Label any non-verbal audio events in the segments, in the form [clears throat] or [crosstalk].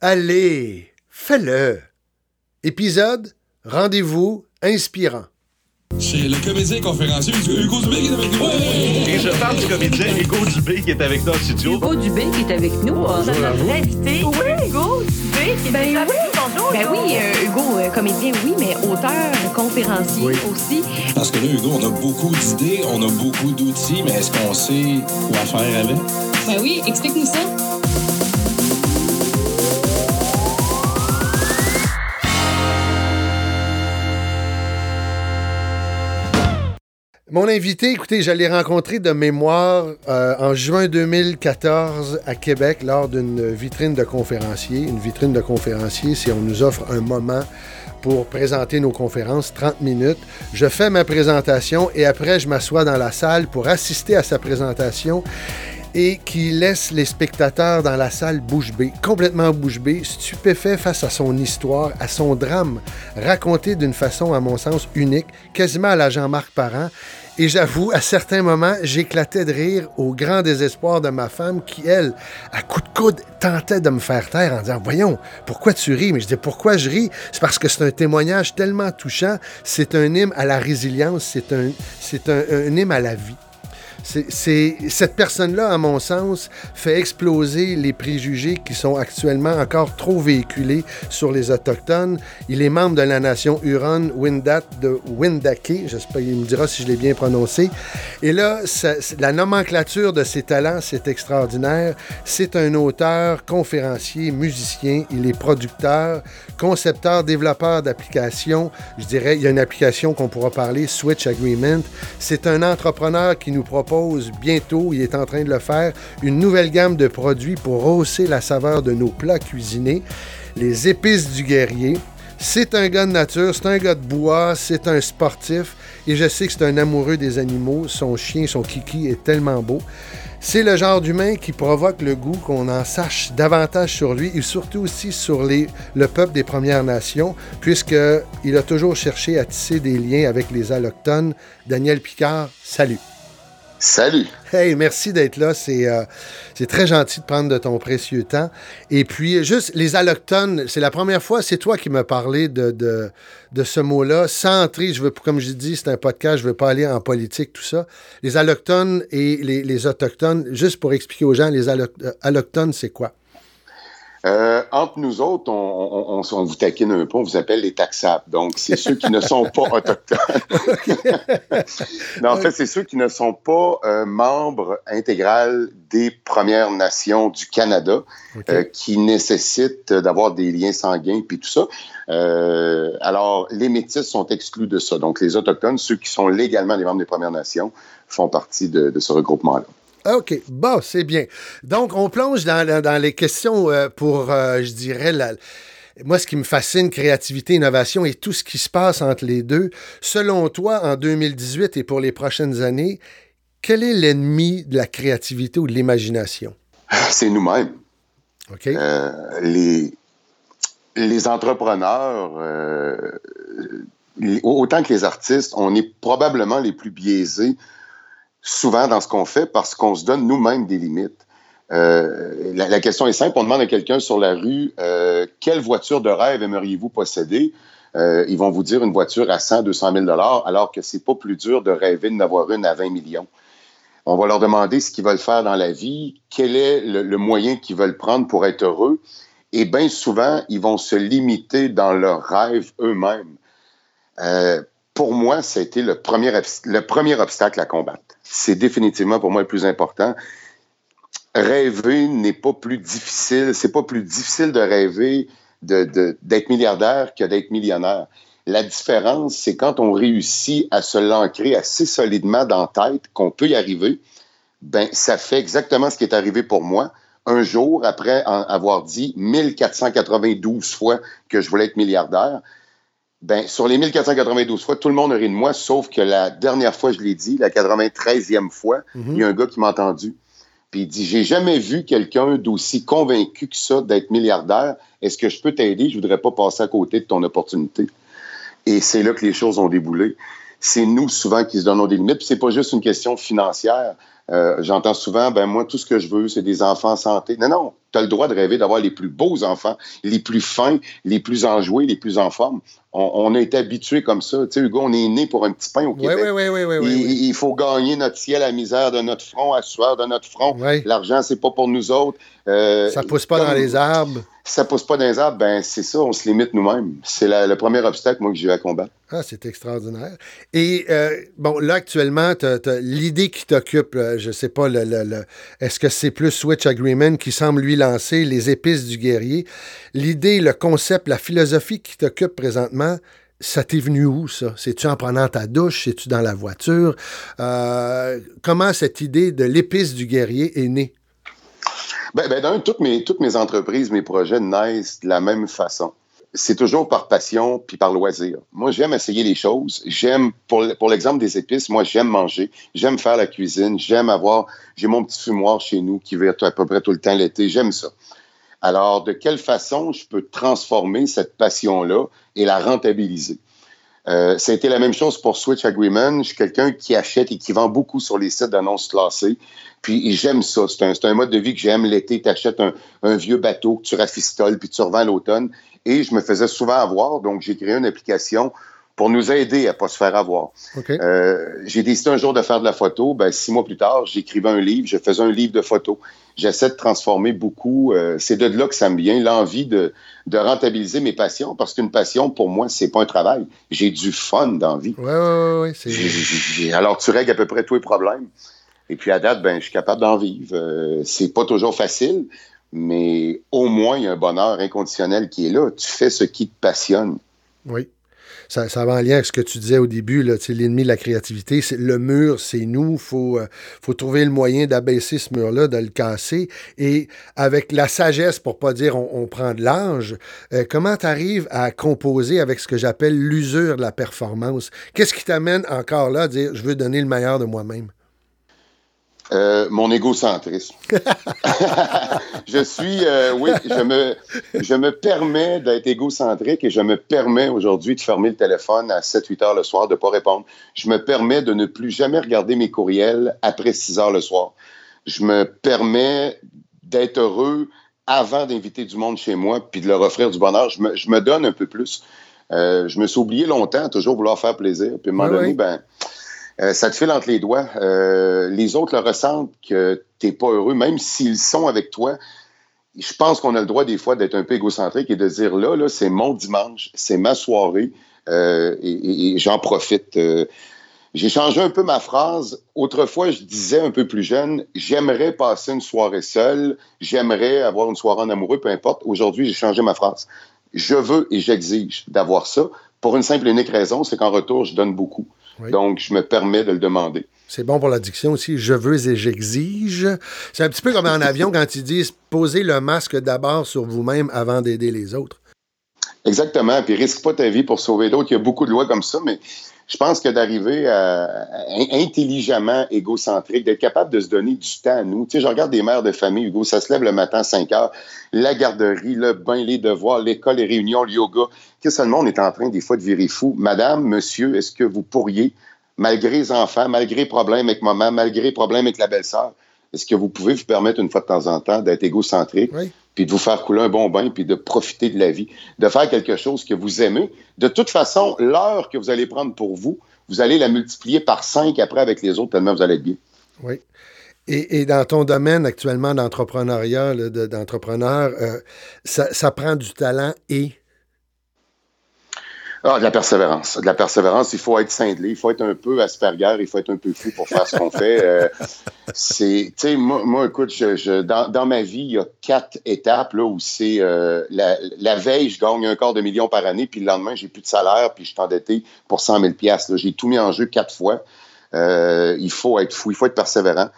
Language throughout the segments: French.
Allez, fais-le. Épisode Rendez-vous inspirant. C'est le comédien conférencier Hugo Dubé qui est avec nous. Et je parle du comédien Hugo Dubé qui est avec nous en studio. Hugo Dubé qui est avec nous. On a notre invité. Oui, Hugo Dubé qui est ben avec nous. Ben oui, euh, Hugo, euh, comédien, oui, mais auteur, conférencier aussi. Parce que là, Hugo, on a beaucoup d'idées, on a beaucoup d'outils, mais est-ce qu'on sait quoi faire avec? Ben oui, explique-nous ça. Mon invité, écoutez, j'allais rencontrer de mémoire euh, en juin 2014 à Québec lors d'une vitrine de conférenciers. Une vitrine de conférenciers, c'est on nous offre un moment pour présenter nos conférences, 30 minutes. Je fais ma présentation et après, je m'assois dans la salle pour assister à sa présentation et qui laisse les spectateurs dans la salle bouche bée, complètement bouche bée, stupéfait face à son histoire, à son drame, raconté d'une façon, à mon sens, unique, quasiment à la Jean-Marc Parent. Et j'avoue, à certains moments, j'éclatais de rire au grand désespoir de ma femme qui, elle, à coup de coude, tentait de me faire taire en disant Voyons, pourquoi tu ris? Mais je dis Pourquoi je ris? C'est parce que c'est un témoignage tellement touchant. C'est un hymne à la résilience, c'est un, un hymne à la vie. C'est, cette personne-là, à mon sens, fait exploser les préjugés qui sont actuellement encore trop véhiculés sur les Autochtones. Il est membre de la nation Huron-Wendat de Wendake. J'espère qu'il me dira si je l'ai bien prononcé. Et là, la nomenclature de ses talents, c'est extraordinaire. C'est un auteur, conférencier, musicien. Il est producteur, concepteur, développeur d'applications. Je dirais, il y a une application qu'on pourra parler, Switch Agreement. C'est un entrepreneur qui nous propose bientôt, il est en train de le faire, une nouvelle gamme de produits pour hausser la saveur de nos plats cuisinés, les épices du guerrier. C'est un gars de nature, c'est un gars de bois, c'est un sportif et je sais que c'est un amoureux des animaux. Son chien, son kiki est tellement beau. C'est le genre d'humain qui provoque le goût qu'on en sache davantage sur lui et surtout aussi sur les, le peuple des Premières Nations, puisqu'il a toujours cherché à tisser des liens avec les Allochtones. Daniel Picard, salut. Salut. Hey, merci d'être là. C'est euh, c'est très gentil de prendre de ton précieux temps. Et puis, juste les allochtones, c'est la première fois, c'est toi qui m'as parlé de, ce mot-là. Entrer, je veux, comme je dis, c'est un podcast, je ne veux pas aller en politique, tout ça. Les allochtones et les, les autochtones, juste pour expliquer aux gens, les allochtones, c'est quoi? Euh, entre nous autres, on, on, on, vous taquine un peu, on vous appelle les taxables. Donc, c'est ceux qui ne sont pas [laughs] autochtones. non, en fait, c'est ceux qui ne sont pas euh, membres intégral des Premières Nations du Canada, okay. euh, qui nécessitent d'avoir des liens sanguins puis tout ça. Euh, alors, les métis sont exclus de ça. Donc, les autochtones, ceux qui sont légalement des membres des Premières Nations, font partie de, de ce regroupement-là. OK, bon, c'est bien. Donc, on plonge dans, dans les questions euh, pour, euh, je dirais, la, moi, ce qui me fascine, créativité, innovation et tout ce qui se passe entre les deux. Selon toi, en 2018 et pour les prochaines années, quel est l'ennemi de la créativité ou de l'imagination? [laughs] C'est nous-mêmes. OK. Euh, les, les entrepreneurs, autant que les artistes, on est probablement les plus biaisés souvent dans ce qu'on fait parce qu'on se donne nous-mêmes des limites. Euh, la, question est simple. On demande à quelqu'un sur la rue euh, quelle voiture de rêve aimeriez-vous posséder? Euh, Ils vont vous dire une voiture à 100, 200 000 dollars, alors que c'est pas plus dur de rêver d'en avoir une à 20 millions. On va leur demander ce qu'ils veulent faire dans la vie, quel est le, le moyen qu'ils veulent prendre pour être heureux. Et bien souvent, ils vont se limiter dans leurs rêves eux-mêmes. Pour moi, ça a été le premier, le premier obstacle à combattre. C'est définitivement pour moi le plus important. Rêver n'est pas plus difficile. C'est pas plus difficile de rêver d'être milliardaire que d'être millionnaire. La différence, c'est quand on réussit à se l'ancrer assez solidement dans la tête qu'on peut y arriver, ben ça fait exactement ce qui est arrivé pour moi. Un jour, après avoir dit 1492 fois que je voulais être milliardaire, ben, sur les 1492 fois, tout le monde a ri de moi, sauf que la dernière fois, je l'ai dit, la 93e fois, mm -hmm. il y a un gars qui m'a entendu. Puis il dit J'ai jamais vu quelqu'un d'aussi convaincu que ça d'être milliardaire. Est-ce que je peux t'aider? Je voudrais pas passer à côté de ton opportunité. Et c'est là que les choses ont déboulé. C'est nous, souvent, qui se donnons des limites. Puis c'est pas juste une question financière. Euh, j'entends souvent, ben moi, tout ce que je veux, c'est des enfants en santé. Non, non, tu as le droit de rêver d'avoir les plus beaux enfants, les plus fins, les plus enjoués, les plus en forme. On, a été habitués comme ça. Tu sais, Hugo, on est né pour un petit pain au Québec. Oui, oui, oui, oui, oui, Il, faut gagner notre ciel à misère de notre front, à sueur de notre front. L'argent, c'est pas pour nous autres. Euh, ça pousse pas dans les arbres. Ça pousse pas dans les arbres, ben c'est ça, on se limite nous-mêmes. C'est le premier obstacle, moi, que j'ai eu à combattre. Ah, c'est extraordinaire. Et euh, bon, là, actuellement, l'idée qui t'occupe, je sais pas, le, est-ce que c'est plus Switch Agreement qui semble lui lancer les épices du guerrier? L'idée, le concept, la philosophie qui t'occupe présentement, ça t'est venu où, ça? C'est-tu en prenant ta douche? C'est-tu dans la voiture? Euh, comment cette idée de l'épice du guerrier est née? Ben, ben toutes mes, toutes mes entreprises, mes projets naissent de la même façon. C'est toujours par passion puis par loisir. Moi, j'aime essayer les choses. J'aime, pour, l'exemple des épices, moi, j'aime manger. J'aime faire la cuisine. J'aime avoir, j'ai mon petit fumoir chez nous qui va à peu près tout le temps l'été. J'aime ça. Alors, de quelle façon je peux transformer cette passion-là et la rentabiliser? Euh, ça a été la même chose pour Switch Agreement. Je suis quelqu'un qui achète et qui vend beaucoup sur les sites d'annonces classées. Puis j'aime ça. C'est un, un, mode de vie que j'aime. L'été, tu achètes un, un, vieux bateau que tu rafistoles puis tu revends l'automne. Et je me faisais souvent avoir. Donc, j'ai créé une application pour nous aider à pas se faire avoir. Euh, j'ai décidé un jour de faire de la photo. Ben, six mois plus tard, j'écrivais un livre, je faisais un livre de photos. J'essaie de transformer beaucoup. Euh, c'est de là que ça me vient, l'envie de, de rentabiliser mes passions, parce qu'une passion, pour moi, c'est pas un travail. J'ai du fun dans vie. Oui, oui, oui. Alors, tu règles à peu près tous les problèmes. Et puis, à date, ben, je suis capable d'en vivre. Euh, c'est pas toujours facile, mais au moins, il y a un bonheur inconditionnel qui est là. Tu fais ce qui te passionne. Oui ça, va en lien avec ce que tu disais au début, l'ennemi de la créativité. C'est, le mur, c'est nous. Il faut, euh, faut trouver le moyen d'abaisser ce mur-là, de le casser. Et avec la sagesse, pour pas dire on, prend de l'âge, euh, comment tu arrives à composer avec ce que j'appelle l'usure de la performance? Qu'est-ce qui t'amène encore là à dire je veux donner le meilleur de moi-même? Euh, mon égocentrisme. [laughs] [laughs] je suis, euh, oui, je me, je me permets d'être égocentrique et je me permets aujourd'hui de fermer le téléphone à 7-8 heures le soir, de ne pas répondre. Je me permets de ne plus jamais regarder mes courriels après 6 heures le soir. Je me permets d'être heureux avant d'inviter du monde chez moi puis de leur offrir du bonheur. Je me, je me donne un peu plus. Euh, je me suis oublié longtemps à toujours vouloir faire plaisir. Puis à un moment donné, ben euh, ça te file entre les doigts. Euh, les autres le ressentent que tu n'es pas heureux, même s'ils sont avec toi. Je pense qu'on a le droit des fois d'être un peu égocentrique et de dire là, là c'est mon dimanche, c'est ma soirée euh, et, j'en profite. J'ai changé un peu ma phrase. Autrefois, je disais un peu plus jeune, j'aimerais passer une soirée seule, j'aimerais avoir une soirée en amoureux, peu importe. Aujourd'hui, j'ai changé ma phrase. Je veux et j'exige d'avoir ça pour une simple et unique raison, c'est qu'en retour, je donne beaucoup. Donc, je me permets de le demander. C'est bon pour l'addiction aussi. Je veux et j'exige. C'est un petit peu comme en avion quand ils disent posez le masque d'abord sur vous-même avant d'aider les autres. Exactement. Puis risque pas ta vie pour sauver d'autres. Il y a beaucoup de lois comme ça, mais je pense que d'arriver intelligemment égocentrique, d'être capable de se donner du temps à nous. Tu sais, je regarde des mères de famille, Hugo, ça se lève le matin à 5 heures, la garderie, le bain, les devoirs, l'école, les réunions, le yoga. Qu'est-ce que le monde est en train des fois de virer fou? Madame, monsieur, est-ce que vous pourriez, malgré les enfants, malgré les problèmes avec maman, malgré les problèmes avec la belle-sœur, est-ce que vous pouvez vous permettre une fois de temps en temps d'être égocentrique, puis de vous faire couler un bon bain, puis de profiter de la vie, de faire quelque chose que vous aimez? De toute façon, l'heure que vous allez prendre pour vous, vous allez la multiplier par cinq après avec les autres, tellement vous allez être bien. Oui. Et, dans ton domaine actuellement d'entrepreneuriat, d'entrepreneur, euh, ça prend du talent et ah, de la persévérance. De la persévérance, il faut être cinglé, il faut être un peu Asperger, il faut être un peu fou pour faire ce qu'on fait. [laughs] Euh, c'est, tu sais, moi, moi, écoute, je, dans, dans, ma vie, il y a quatre étapes là, où c'est euh, la, la, veille, je gagne un quart de million par année, puis le lendemain, j'ai plus de salaire, puis je suis endetté pour 100 000 J'ai tout mis en jeu quatre fois. Euh, il faut être fou, il faut être persévérant.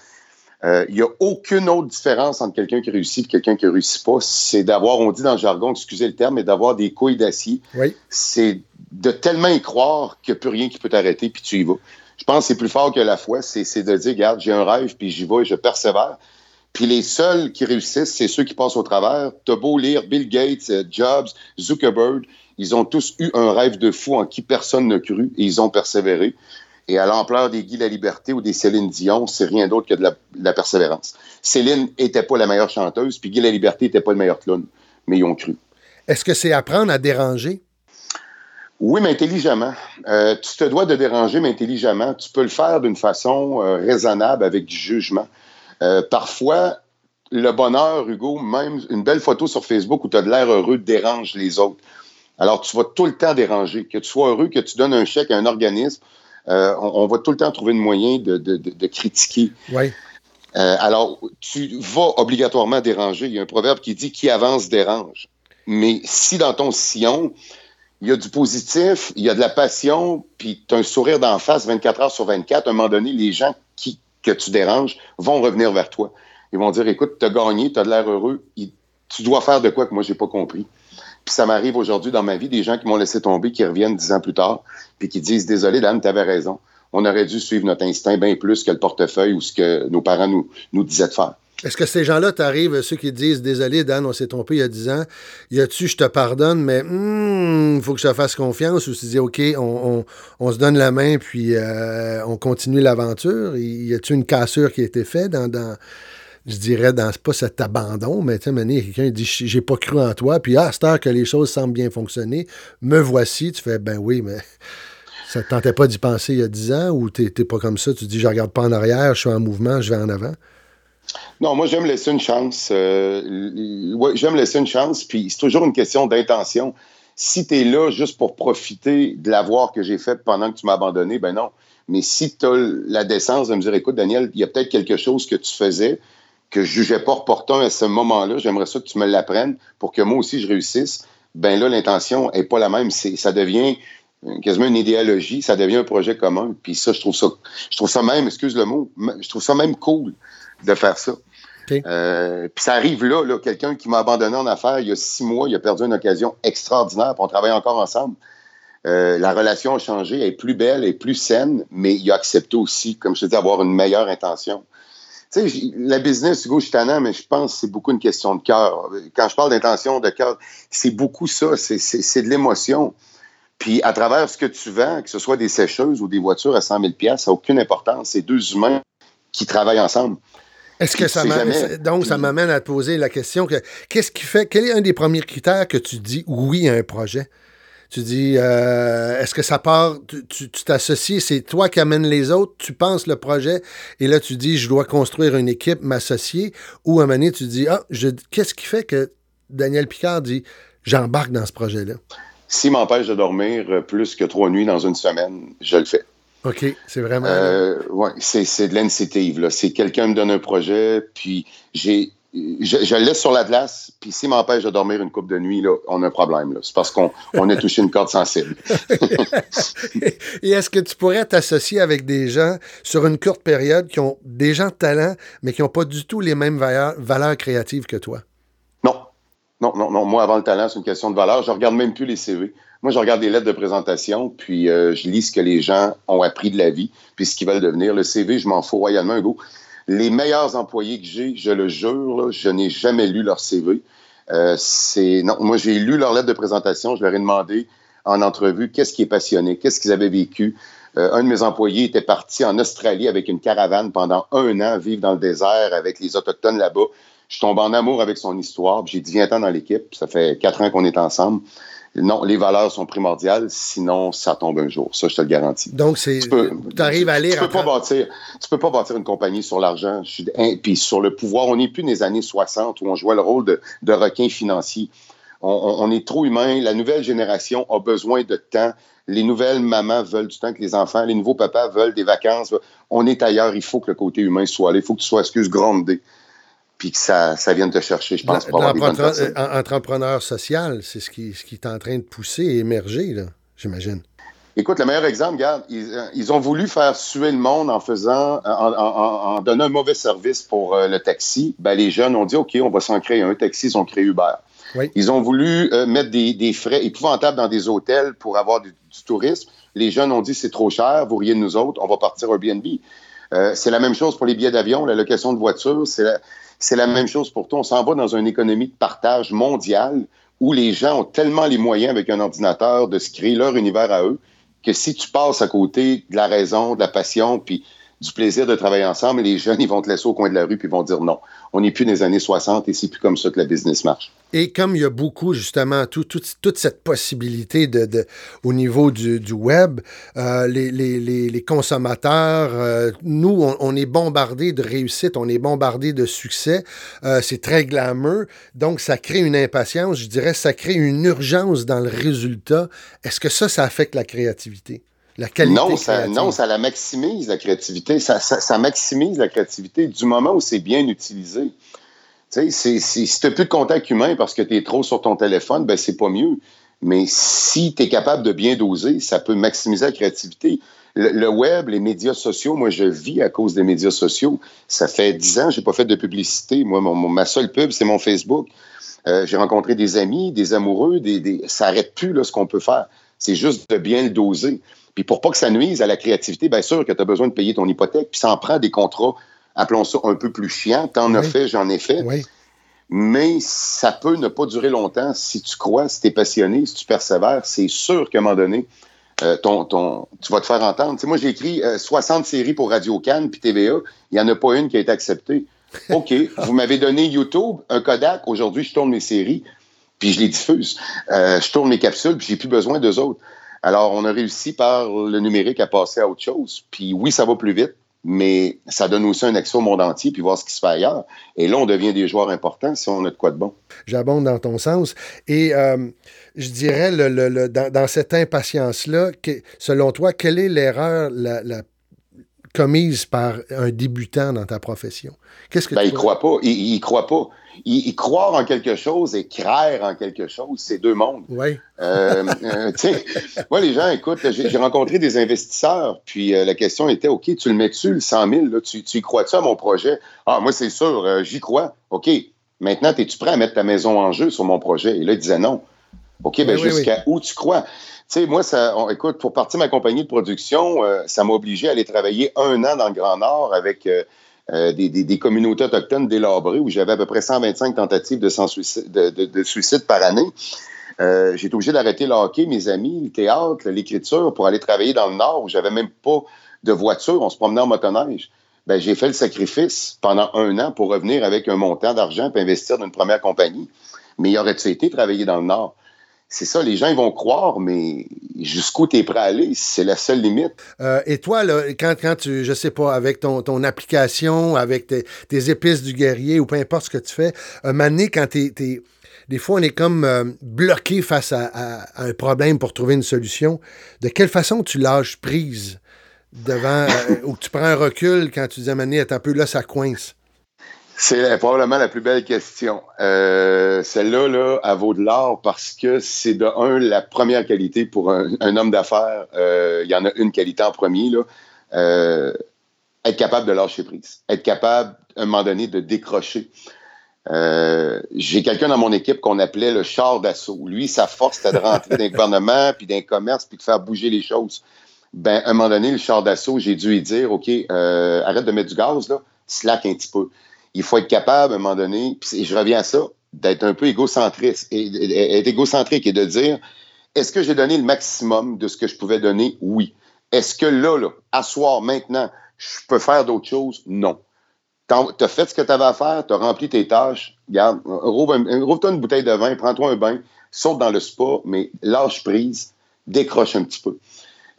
Il n'y a aucune autre différence entre quelqu'un qui réussit et quelqu'un qui ne réussit pas. C'est d'avoir, on dit dans le jargon, excusez le terme, mais d'avoir des couilles d'acier. Oui. C'est de tellement y croire qu'il n'y a plus rien qui peut t'arrêter, puis tu y vas. Je pense que c'est plus fort que la foi, c'est de dire, regarde, j'ai un rêve, puis j'y vais et je persévère. Puis les seuls qui réussissent, c'est ceux qui passent au travers. T'as beau lire Bill Gates, euh, Jobs, Zuckerberg, ils ont tous eu un rêve de fou en qui personne n'a cru et ils ont persévéré. Et à l'ampleur des Guy La Liberté ou des Céline Dion, c'est rien d'autre que de la, persévérance. Céline était pas la meilleure chanteuse, puis Guy La Liberté était pas le meilleur clown, mais ils ont cru. Est-ce que c'est apprendre à déranger? Oui, mais intelligemment. Euh, tu te dois de déranger, mais intelligemment. Tu peux le faire d'une façon euh, raisonnable, avec du jugement. Euh, parfois, le bonheur, Hugo, même une belle photo sur Facebook où tu as de l'air heureux dérange les autres. Alors, tu vas tout le temps déranger. Que tu sois heureux, que tu donnes un chèque à un organisme, on, va tout le temps trouver un moyen de, critiquer. Oui. Alors, tu vas obligatoirement déranger. Il y a un proverbe qui dit qui avance dérange. Mais si dans ton sillon, il y a du positif, il y a de la passion, puis tu un sourire d'en face 24 heures sur 24, à un moment donné, les gens qui, que tu déranges vont revenir vers toi. Ils vont dire écoute, tu as gagné, tu as de l'air heureux, tu dois faire de quoi que moi, j'ai pas compris. Puis ça m'arrive aujourd'hui dans ma vie, des gens qui m'ont laissé tomber, qui reviennent dix ans plus tard, puis qui disent Désolé, Dan, tu raison. On aurait dû suivre notre instinct bien plus que le portefeuille ou ce que nos parents nous, nous disaient de faire. Est-ce que ces gens-là t'arrivent, ceux qui disent Désolé, Dan, on s'est trompé il y a dix ans, y a-tu, je te pardonne, mais il hmm, faut que je te fasse confiance, ou tu dis OK, on, se donne la main, puis euh, on continue l'aventure? Y a-tu une cassure qui a été faite dans, je dirais, dans pas cet abandon, mais tu sais, quelqu'un dit J'ai pas cru en toi, puis ah, à cette heure que les choses semblent bien fonctionner, me voici, tu fais Ben oui, mais [laughs] ça te tentait pas d'y penser il y a 10 ans ou tu n'es pas comme ça, tu dis Je regarde pas en arrière, je suis en mouvement, je vais en avant? Non, moi, j'aime laisser une chance. Euh, j'aime laisser une chance, puis c'est toujours une question d'intention. Si tu es là juste pour profiter de l'avoir que j'ai fait pendant que tu m'as abandonné, ben non. Mais si tu as la décence de me dire, écoute, Daniel, il y a peut-être quelque chose que tu faisais, que je jugeais pas opportun à ce moment-là, j'aimerais ça que tu me l'apprennes pour que moi aussi je réussisse, ben là, l'intention est pas la même. ça devient quasiment une idéologie, ça devient un projet commun. Puis ça, je trouve ça, je trouve ça même, excuse le mot, je trouve ça même cool de faire ça. Euh, puis ça arrive là, là quelqu'un qui m'a abandonné en affaires il y a six mois, il a perdu une occasion extraordinaire, puis on travaille encore ensemble. Euh, la relation a changé, elle est plus belle, elle est plus saine, mais il a accepté aussi, comme je te dis, avoir une meilleure intention. Tu sais, la business, Hugo, je suis tannant, mais je pense que c'est beaucoup une question de cœur. Quand je parle d'intention, de cœur, c'est beaucoup ça, c'est de l'émotion. Puis à travers ce que tu vends, que ce soit des sécheuses ou des voitures à 100 000 ça n'a aucune importance. C'est deux humains qui travaillent ensemble. Est-ce que ça m'amène, donc ça m'amène à te poser la question que qu'est-ce qui fait, quel est un des premiers critères que tu dis oui à un projet? Tu dis, euh, est-ce que ça part, tu t'associes, c'est toi qui amènes les autres, tu penses le projet, et là tu dis, je dois construire une équipe, m'associer, ou à un moment donné, tu dis, ah, qu'est-ce qui fait que Daniel Picard dit, j'embarque dans ce projet-là? S'il m'empêche de dormir plus que trois nuits dans une semaine, je le fais. OK, c'est vraiment. Euh, oui, c'est de l'initiative. C'est quelqu'un me donne un projet, puis j'ai je, le laisse sur la glace, puis s'il m'empêche de dormir une coupe de nuit, là, on a un problème. C'est parce qu'on on a touché une corde sensible. [laughs] Et est-ce que tu pourrais t'associer avec des gens sur une courte période qui ont des gens de talent, mais qui n'ont pas du tout les mêmes valeurs, créatives que toi? Non. Non. Moi, avant le talent, c'est une question de valeur. Je regarde même plus les CV. Moi, je regarde les lettres de présentation, puis euh, je lis ce que les gens ont appris de la vie, puis ce qu'ils veulent devenir. Le CV, je m'en fous royalement, Hugo. Les meilleurs employés que j'ai, je le jure, je n'ai jamais lu leur CV. Euh, non, moi j'ai lu leur lettre de présentation, je leur ai demandé en entrevue qu'est-ce qui est passionné, qu'est-ce qu'ils avaient vécu. Euh, un de mes employés était parti en Australie avec une caravane pendant un an, vivre dans le désert avec les autochtones là-bas. Je tombe en amour avec son histoire. J'ai dit viens-t'en dans l'équipe. Ça fait quatre ans qu'on est ensemble non, les valeurs sont primordiales, sinon ça tombe un jour. Ça, je te le garantis. Donc, c'est. Tu arrives à lire. Tu peux, pas bâtir, tu peux pas bâtir une compagnie sur l'argent, puis sur le pouvoir. On n'est plus des années 60 où on jouait le rôle de, de requin financier. On, est trop humain. La nouvelle génération a besoin de temps. Les nouvelles mamans veulent du temps que les enfants. Les nouveaux papas veulent des vacances. On est ailleurs. Il faut que le côté humain soit là. Il faut que tu sois, excuse, grondé puis que ça, ça vienne te chercher, je pense, pour avoir des Entrepreneur social, c'est ce qui, ce qui est en train de pousser et émerger, là, j'imagine. Écoute, le meilleur exemple, regarde, ils, euh, ils, ont voulu faire suer le monde en faisant, en, en, donnant un mauvais service pour euh, le taxi. Ben, les jeunes ont dit, OK, on va s'en créer un taxi, ils ont créé Uber. Ils ont voulu euh, mettre des, des, frais épouvantables dans des hôtels pour avoir du, tourisme. Les jeunes ont dit, c'est trop cher, vous riez de nous autres, on va partir Airbnb. Euh, c'est la même chose pour les billets d'avion, la location de voiture, c'est la, c'est la même chose pour toi. On s'en va dans une économie de partage mondiale où les gens ont tellement les moyens avec un ordinateur de se créer leur univers à eux que si tu passes à côté de la raison, de la passion, puis du plaisir de travailler ensemble, les jeunes, ils vont te laisser au coin de la rue puis vont dire non. On n'est plus les années 60 et c'est plus comme ça que la business marche. Et comme il y a beaucoup, justement, toute cette possibilité de, au niveau du, web, euh, les, consommateurs, euh, nous, on, est bombardés de réussite, on est bombardés de succès. Euh, c'est très glamour. Donc, ça crée une impatience, je dirais, ça crée une urgence dans le résultat. Est-ce que ça, ça affecte la créativité? Non, ça, non, ça la maximise, la créativité. Ça, ça, maximise la créativité du moment où c'est bien utilisé. Tu sais, si tu n'as plus de contact humain parce que tu es trop sur ton téléphone, ben c'est pas mieux. Mais si tu es capable de bien doser, ça peut maximiser la créativité. Le, web, les médias sociaux, moi, je vis à cause des médias sociaux. Ça fait dix ans que je n'ai pas fait de publicité. Moi, ma seule pub, c'est mon Facebook. Euh, j'ai rencontré des amis, des amoureux, des, ça n'arrête plus là, ce qu'on peut faire. C'est juste de bien le doser. Puis pour pas que ça nuise à la créativité, bien sûr que tu as besoin de payer ton hypothèque, puis ça en prend des contrats, appelons ça un peu plus chiant. T'en as fait, j'en ai fait. Mais ça peut ne pas durer longtemps si tu crois, si tu es passionné, si tu persévères. C'est sûr qu'à un moment donné, euh, ton, ton, tu vas te faire entendre. moi, j'ai écrit 60 euh, séries pour Radio Cannes puis TVA. Il n'y en a pas une qui a été acceptée. [laughs] OK, vous m'avez donné YouTube, un Kodak. Aujourd'hui, je tourne mes séries, puis je les diffuse. Euh, je tourne mes capsules, puis j'ai plus besoin d'eux autres. Alors, on a réussi par le numérique à passer à autre chose. Puis oui, ça va plus vite, mais ça donne aussi un accès au monde entier puis voir ce qui se fait ailleurs. Et là, on devient des joueurs importants si on a de quoi de bon. J'abonde dans ton sens. Et euh, je dirais, le, dans, cette impatience-là, selon toi, quelle est l'erreur la, commise par un débutant dans ta profession? Qu'est-ce que ben, il croit pas. Il, il croit pas y, croire en quelque chose et craire en quelque chose, c'est deux mondes. Oui. Euh, euh moi, les gens, écoute, j'ai rencontré des investisseurs, puis euh, la question était, OK, tu le mets-tu, le 100 000, là, tu, tu y crois-tu à mon projet? Ah, moi, c'est sûr, euh, j'y crois. OK, maintenant, es-tu prêt à mettre ta maison en jeu sur mon projet? Et là, il disait non. OK, ben jusqu'à où tu crois? Tu sais, moi, ça, écoute, pour partir ma compagnie de production, ça m'a obligé à aller travailler un an dans le Grand Nord avec euh, des, communautés autochtones délabrées où j'avais à peu près 125 tentatives de, suicide, de, par année. Euh, été obligé d'arrêter le hockey, mes amis, le théâtre, l'écriture pour aller travailler dans le Nord où j'avais même pas de voiture. On se promenait en motoneige. Ben, j'ai fait le sacrifice pendant un an pour revenir avec un montant d'argent et investir dans une première compagnie. Mais il aurait-tu été travailler dans le Nord? C'est ça, les gens ils vont croire, mais jusqu'où tu es prêt à aller, c'est la seule limite. Euh, et toi, là, quand, quand tu, je sais pas, avec ton, ton application, avec tes, épices du guerrier ou peu importe ce que tu fais, un moment quand tu es, des fois, on est comme euh, bloqué face à, un problème pour trouver une solution. De quelle façon tu lâches prise devant, euh, [laughs] ou tu prends un recul quand tu dis à un un peu là, ça coince? C'est probablement la plus belle question. Euh, celle-là, là, elle vaut de l'or parce que c'est de un la première qualité pour un, homme d'affaires. Euh, il y en a une qualité en premier. Euh, être capable de lâcher prise, être capable, à un moment donné, de décrocher. J'ai quelqu'un dans mon équipe qu'on appelait le char d'assaut. Lui, sa force, c'était de rentrer dans un gouvernement, [laughs] puis d'un commerce, puis de faire bouger les choses. Ben, à un moment donné, le char d'assaut, j'ai dû lui dire, OK, arrête de mettre du gaz, là, slack un petit peu il faut être capable, à un moment donné, puis je reviens à ça, d'être un peu égocentrique et, et de dire est-ce que j'ai donné le maximum de ce que je pouvais donner? Oui. Est-ce que là, là, à maintenant, je peux faire d'autres choses? Non. Tu as fait ce que tu avais à faire, tu as rempli tes tâches. Regarde, rouvre-toi une bouteille de vin, prends-toi un bain, saute dans le spa, mais lâche prise, décroche un petit peu.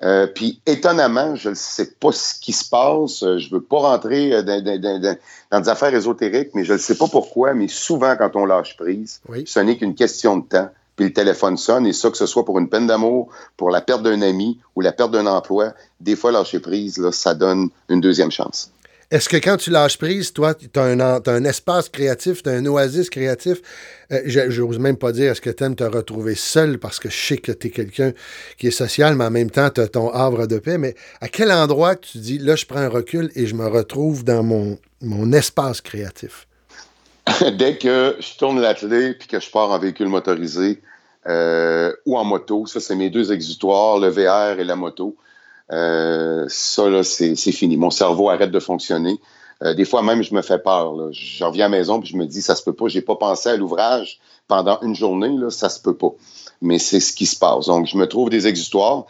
Euh, puis étonnamment, je ne sais pas ce qui se passe. Euh, je ne veux pas rentrer euh, dans, des affaires ésotériques, mais je ne sais pas pourquoi. Mais souvent, quand on lâche prise, ce n'est qu'une question de temps. Puis le téléphone sonne, et ça, que ce soit pour une peine d'amour, pour la perte d'un ami ou la perte d'un emploi, des fois, lâcher prise, là, ça donne une deuxième chance. Est-ce que quand tu lâches prise, toi, tu as, un espace créatif, tu as un oasis créatif? Euh, je n'ose même pas dire est-ce que tu aimes te retrouver seul parce que je sais que tu es quelqu'un qui est social, mais en même temps, tu as ton havre de paix. Mais à quel endroit tu dis là, je prends un recul et je me retrouve dans mon, mon espace créatif? [laughs] Dès que je tourne l'atelier puis que je pars en véhicule motorisé euh, ou en moto, ça, c'est mes deux exutoires, le VR et la moto. Euh, ça, là, c'est fini. Mon cerveau arrête de fonctionner. Euh, des fois même, je me fais peur. Là. Je reviens à la maison puis je me dis, ça se peut pas. J'ai pas pensé à l'ouvrage pendant une journée. Là, ça se peut pas. Mais c'est ce qui se passe. Donc, je me trouve des exutoires.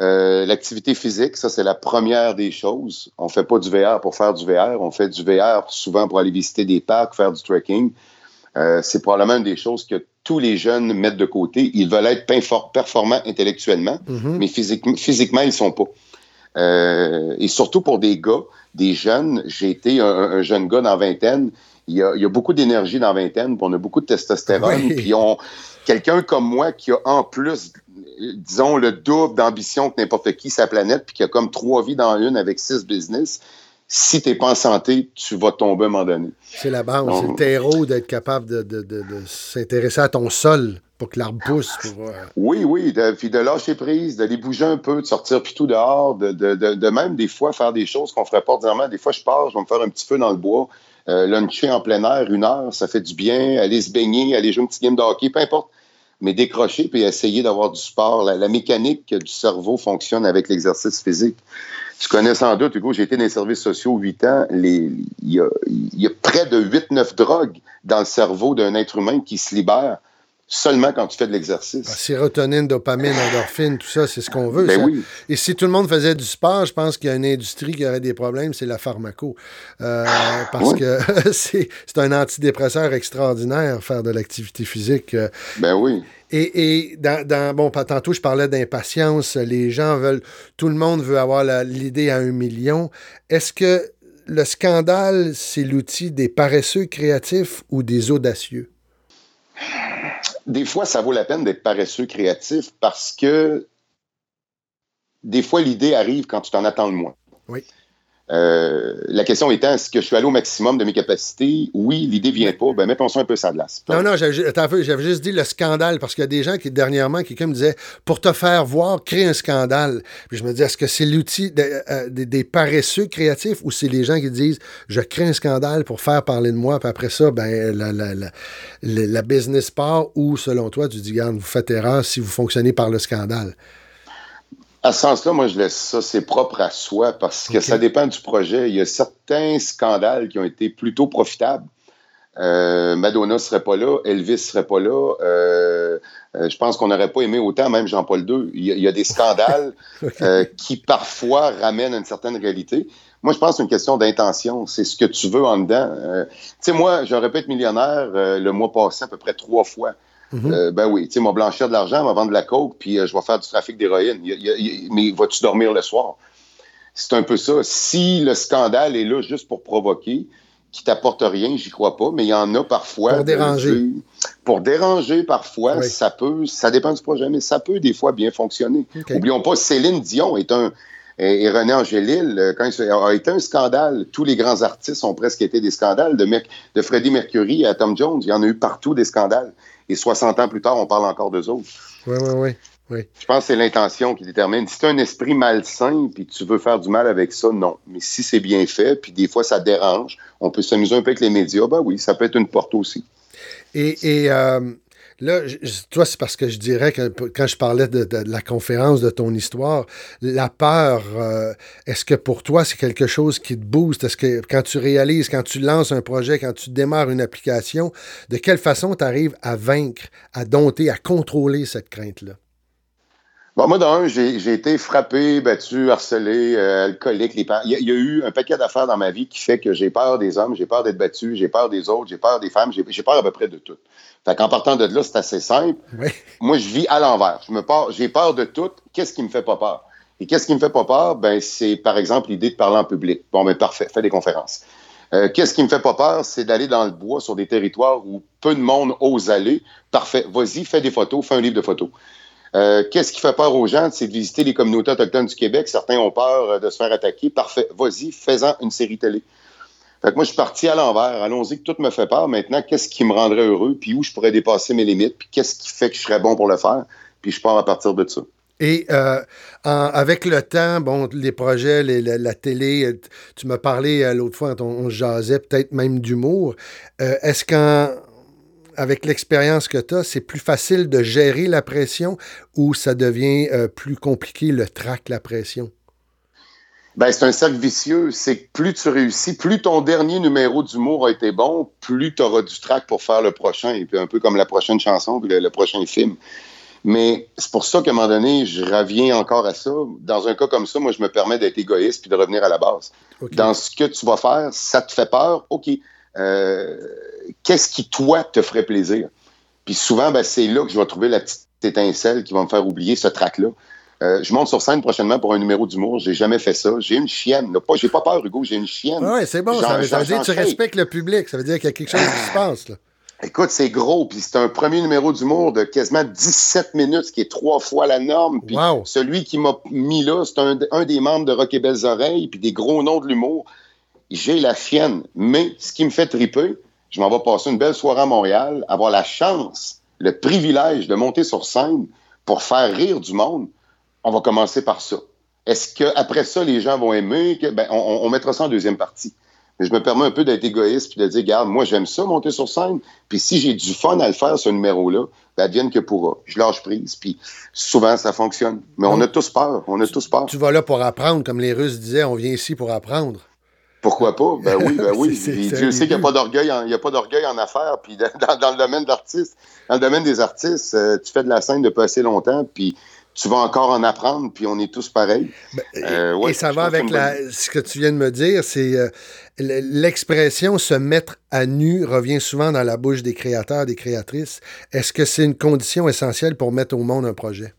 Euh, l'activité physique, ça, c'est la première des choses. On fait pas du VR pour faire du VR. On fait du VR souvent pour aller visiter des parcs, faire du trekking. Euh, c'est probablement une des choses que tous les jeunes mettent de côté. Ils veulent être performants intellectuellement, mm-hmm. mais physiquement, physiquement, ils sont pas. Euh, et surtout pour des gars, des jeunes. J'ai été un, jeune gars dans vingtaine. Il y a, beaucoup d'énergie dans vingtaine, puis on a beaucoup de testostérone. Puis on, quelqu'un comme moi qui a en plus, disons, le double d'ambition que n'importe qui sa planète, puis qui a comme trois vies dans une avec six business, si tu n'es pas en santé, tu vas tomber à un moment donné. C'est la base, c'est le terreau d'être capable de, s'intéresser à ton sol pour que l'arbre pousse. Euh, oui, oui, puis de lâcher prise, d'aller bouger un peu, de sortir puis tout dehors, de, même des fois faire des choses qu'on ferait pas ordinairement. Des fois, je pars, je vais me faire un petit feu dans le bois, euh, luncher en plein air, une heure, ça fait du bien, aller se baigner, aller jouer un petit game de hockey, peu importe mais décrocher puis essayer d'avoir du sport. La, mécanique du cerveau fonctionne avec l'exercice physique. Tu connais sans doute, Hugo, j'ai été dans les services sociaux huit ans. Il y, y a, près de 8-9 drogues dans le cerveau d'un être humain qui se libèrent seulement quand tu fais de l'exercice. Ah, sérotonine, dopamine, endorphine, tout ça, c'est ce qu'on veut. Ben oui. Et si tout le monde faisait du sport, je pense qu'il y a une industrie qui aurait des problèmes, c'est la pharmaco. Euh, parce que [laughs] c'est un antidépresseur extraordinaire, faire de l'activité physique. Ben oui. Et, dans, bon, tantôt, je parlais d'impatience. Les gens veulent, tout le monde veut avoir l'idée à un million. Est-ce que le scandale, c'est l'outil des paresseux créatifs ou des audacieux? des fois, ça vaut la peine d'être paresseux créatif parce que des fois, l'idée arrive quand tu t'en attends le moins. Oui. Euh, la question étant, est-ce que je suis allé au maximum de mes capacités? Oui, l'idée vient pas. Ben, mettons ça un peu ça de glace. Non, non, j'avais juste dit le scandale parce qu'il y a des gens qui, dernièrement, quelqu'un me disait, pour te faire voir, crée un scandale. Puis je me dis, est-ce que c'est l'outil euh, des paresseux créatifs ou c'est les gens qui disent, je crée un scandale pour faire parler de moi, puis après ça, ben, la, la, business part ou, selon toi, tu dis, regarde, vous faites erreur si vous fonctionnez par le scandale? À ce sens-là, moi, je laisse ça, c'est propre à soi parce que ça dépend du projet. Il y a certains scandales qui ont été plutôt profitables. Euh, Madonna serait pas là, Elvis serait pas là. Euh, euh, je pense qu'on n'aurait pas aimé autant, même Jean-Paul II. Il y, a, des scandales [laughs] qui parfois ramènent une certaine réalité. Moi, je pense que c'est une question d'intention. C'est ce que tu veux en dedans. tu sais, moi, j'aurais pu être millionnaire le mois passé à peu près trois fois. Mhm. Euh, ben oui, tu sais, moi, blanchir de l'argent, va vendre de la coke, puis euh, je vais faire du trafic d'héroïne. Mais vas-tu dormir le soir? C'est un peu ça. Si le scandale est là juste pour provoquer, qui t'apporte rien, j'y crois pas, mais il y en a parfois. Pour déranger. pour déranger, parfois, ça peut, ça dépend du projet, mais ça peut des fois bien fonctionner. Oublions pas, Céline Dion est un, et, René Angélil, euh, quand il a été un scandale, tous les grands artistes ont presque été des scandales, de, de Freddie Mercury à Tom Jones, il y en a eu partout des scandales. Et 60 ans plus tard, on parle encore d'eux autres. Oui, oui, oui. Je pense que c'est l'intention qui détermine. Si tu as un esprit malsain puis tu veux faire du mal avec ça, non. Mais si c'est bien fait, puis des fois ça dérange, on peut s'amuser un peu avec les médias, ben oui, ça peut être une porte aussi. Et, et euh, Là, toi, c'est parce que je dirais que quand je parlais de, la conférence, de ton histoire, la peur, euh, est-ce que pour toi, c'est quelque chose qui te booste? Est-ce que quand tu réalises, quand tu lances un projet, quand tu démarres une application, de quelle façon tu arrives à vaincre, à dompter, à contrôler cette crainte-là? Bon, moi, d'un, j'ai été frappé, battu, harcelé, euh, alcoolique. Il y, a, eu un paquet d'affaires dans ma vie qui fait que j'ai peur des hommes, j'ai peur d'être battu, j'ai peur des autres, j'ai peur des femmes, j'ai peur à peu près de tout. Fait qu'en partant de là, c'est assez simple. Moi, je vis à l'envers. Je me j'ai peur de tout. Qu'est-ce qui me fait pas peur? Et qu'est-ce qui me fait pas peur? Ben, c'est, par exemple, l'idée de parler en public. Bon, ben, parfait. Fais des conférences. Euh, qu'est-ce qui me fait pas peur? C'est d'aller dans le bois sur des territoires où peu de monde ose aller. Parfait. Vas-y, fais des photos, fais un livre de photos. Euh, qu'est-ce qui fait peur aux gens? C'est de visiter les communautés autochtones du Québec. Certains ont peur euh, de se faire attaquer. Parfait. Vas-y, fais-en une série télé. Fait que moi, je suis parti à l'envers. Allons-y, que tout me fait peur. Maintenant, qu'est-ce qui me rendrait heureux? Puis où je pourrais dépasser mes limites? Puis qu'est-ce qui fait que je serais bon pour le faire? Puis je pars à partir de ça. Et euh, avec le temps, bon, les projets, la, télé, euh, tu m'as parlé euh, l'autre fois on, jasait, peut-être même d'humour. Est-ce qu'avec l'expérience que tu as, c'est plus facile de gérer la pression ou ça devient plus compliqué le trac, la pression? Ben, c'est un cercle vicieux. C'est que plus tu réussis, plus ton dernier numéro d'humour a été bon, plus tu auras du track pour faire le prochain. Et puis un peu comme la prochaine chanson, puis le, prochain film. Mais c'est pour ça qu'à un moment donné, je reviens encore à ça. Dans un cas comme ça, moi, je me permets d'être égoïste puis de revenir à la base. Dans ce que tu vas faire, ça te fait peur, OK. Euh, qu'est-ce qui, toi, te ferait plaisir? Puis souvent, ben, c'est là que je vais trouver la petite étincelle qui va me faire oublier ce track-là. Euh, je monte sur scène prochainement pour un numéro d'humour. J'ai jamais fait ça. J'ai une chienne. Pas, j'ai pas peur, Hugo. J'ai une chienne. Oui, c'est bon. ça, veut, dire que tu respectes le public. Ça veut dire qu'il y a quelque chose qui se passe. Là. [clears throat] Écoute, c'est gros, puis c'est un premier numéro d'humour de quasiment 17 minutes, ce qui est trois fois la norme. Puis celui qui m'a mis là, c'est un, des membres de Rock et Belles Oreilles, puis des gros noms de l'humour. J'ai la chienne. Mais ce qui me fait triper, je m'en vais passer une belle soirée à Montréal, avoir la chance, le privilège de monter sur scène pour faire rire du monde. On va commencer par ça. Est-ce qu'après ça, les gens vont aimer? Que, ben, on mettra ça en deuxième partie. Mais je me permets un peu d'être égoïste puis de dire, regarde, moi, j'aime ça, monter sur scène. Puis si j'ai du fun à le faire, ce numéro-là, ben, advienne que pourra. Je lâche prise. Puis souvent, ça fonctionne. Mais on a tous peur. On a tous peur. Tu vas là pour apprendre, comme les Russes disaient, on vient ici pour apprendre. Pourquoi pas? Ben oui, ben oui. [laughs] Dieu sait qu'il n'y a pas d'orgueil en, a pas d'orgueil en affaires. Puis [laughs] dans, le domaine d'artiste, dans le domaine des artistes, euh, tu fais de la scène depuis assez longtemps. Puis tu vas encore en apprendre, puis on est tous pareils. Ben, euh, et ça va avec ce que tu viens de me dire, c'est euh, l'expression se mettre à nu revient souvent dans la bouche des créateurs, des créatrices. Est-ce que c'est une condition essentielle pour mettre au monde un projet?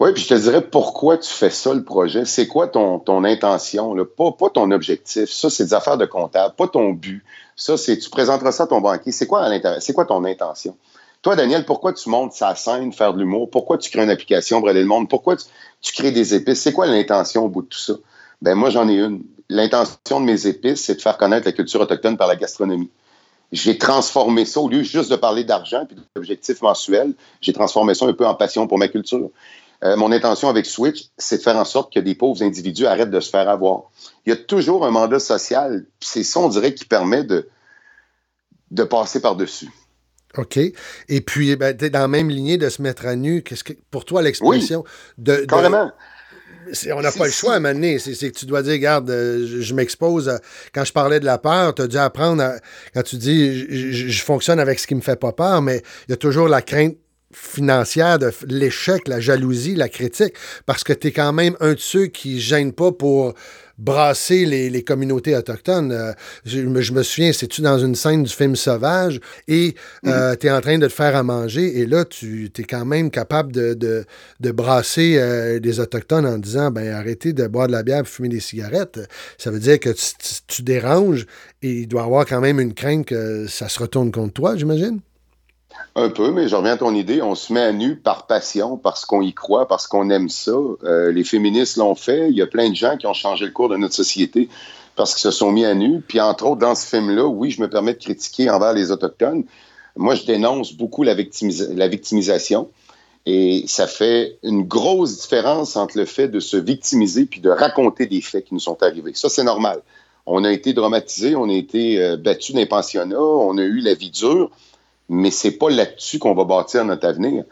Oui, puis je te dirais pourquoi tu fais ça, le projet? C'est quoi ton, ton intention? Là? Pas, pas ton objectif. Ça, c'est des affaires de comptable, pas ton but. Ça, c'est tu présenteras ça à ton banquier. C'est quoi, c'est quoi ton intention? Toi, Daniel, pourquoi tu montes sa scène, faire de l'humour? Pourquoi tu crées une application, brûler le monde? Pourquoi tu, crées des épices? C'est quoi l'intention au bout de tout ça? Ben moi, j'en ai une. L'intention de mes épices, c'est de faire connaître la culture autochtone par la gastronomie. J'ai transformé ça, au lieu juste de parler d'argent et d'objectifs mensuels, j'ai transformé ça un peu en passion pour ma culture. Euh, mon intention avec Switch, c'est de faire en sorte que des pauvres individus arrêtent de se faire avoir. Il y a toujours un mandat social, c'est ça, on dirait, qui permet de passer par-dessus. OK. Et puis, ben, tu es dans la même lignée de se mettre à nu. Qu'est-ce que, pour toi, l'expression de, Carrément. on n'a pas le choix à mener. C'est, que tu dois dire, regarde, euh, je, m'expose. quand je parlais de la peur, tu as dû apprendre quand tu dis, je, fonctionne avec ce qui me fait pas peur, mais il y a toujours la crainte financière de l'échec, la jalousie, la critique, parce que tu es quand même un de ceux qui gênent pas pour brasser les, communautés autochtones. Euh, je, me souviens, c'est-tu dans une scène du film Sauvage et euh, tu es en train de te faire à manger et là, tu es quand même capable de, de, brasser euh, des Autochtones en disant ben arrêtez de boire de la bière et fumer des cigarettes. Ça veut dire que tu, tu déranges et il doit y avoir quand même une crainte que ça se retourne contre toi, j'imagine? Un peu, mais je reviens à ton idée. On se met à nu par passion, parce qu'on y croit, parce qu'on aime ça. Euh, les féministes l'ont fait. Il y a plein de gens qui ont changé le cours de notre société parce qu'ils se sont mis à nu. Puis, entre autres, dans ce film-là, oui, je me permets de critiquer envers les Autochtones. Moi, je dénonce beaucoup la, victimisation. Et ça fait une grosse différence entre le fait de se victimiser puis de raconter des faits qui nous sont arrivés. Ça, c'est normal. On a été dramatisés, on a été euh, battus dans les on a eu la vie dure mais c'est pas là-dessus qu'on va bâtir notre avenir.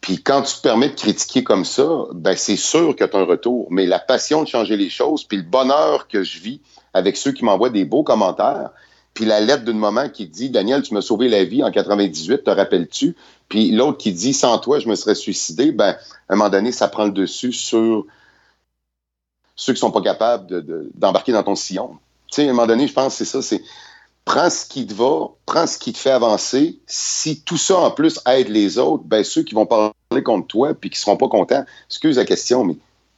Puis quand tu te permets de critiquer comme ça, ben c'est sûr que tu as un retour. Mais la passion de changer les choses, puis le bonheur que je vis avec ceux qui m'envoient des beaux commentaires, puis la lettre d'une maman qui dit Daniel, tu m'as sauvé la vie en 98, te rappelles-tu? Puis l'autre qui dit Sans toi, je me serais suicidé. Ben, à un moment donné, ça prend le dessus sur ceux qui sont pas capables d'embarquer dans ton sillon. Tu sais, à un moment donné, je pense que c'est ça. Prends ce qui te va, prends ce qui te fait avancer. Si tout ça, en plus, aide les autres, ben ceux qui vont parler contre toi puis qui seront pas contents, excuse la question, mais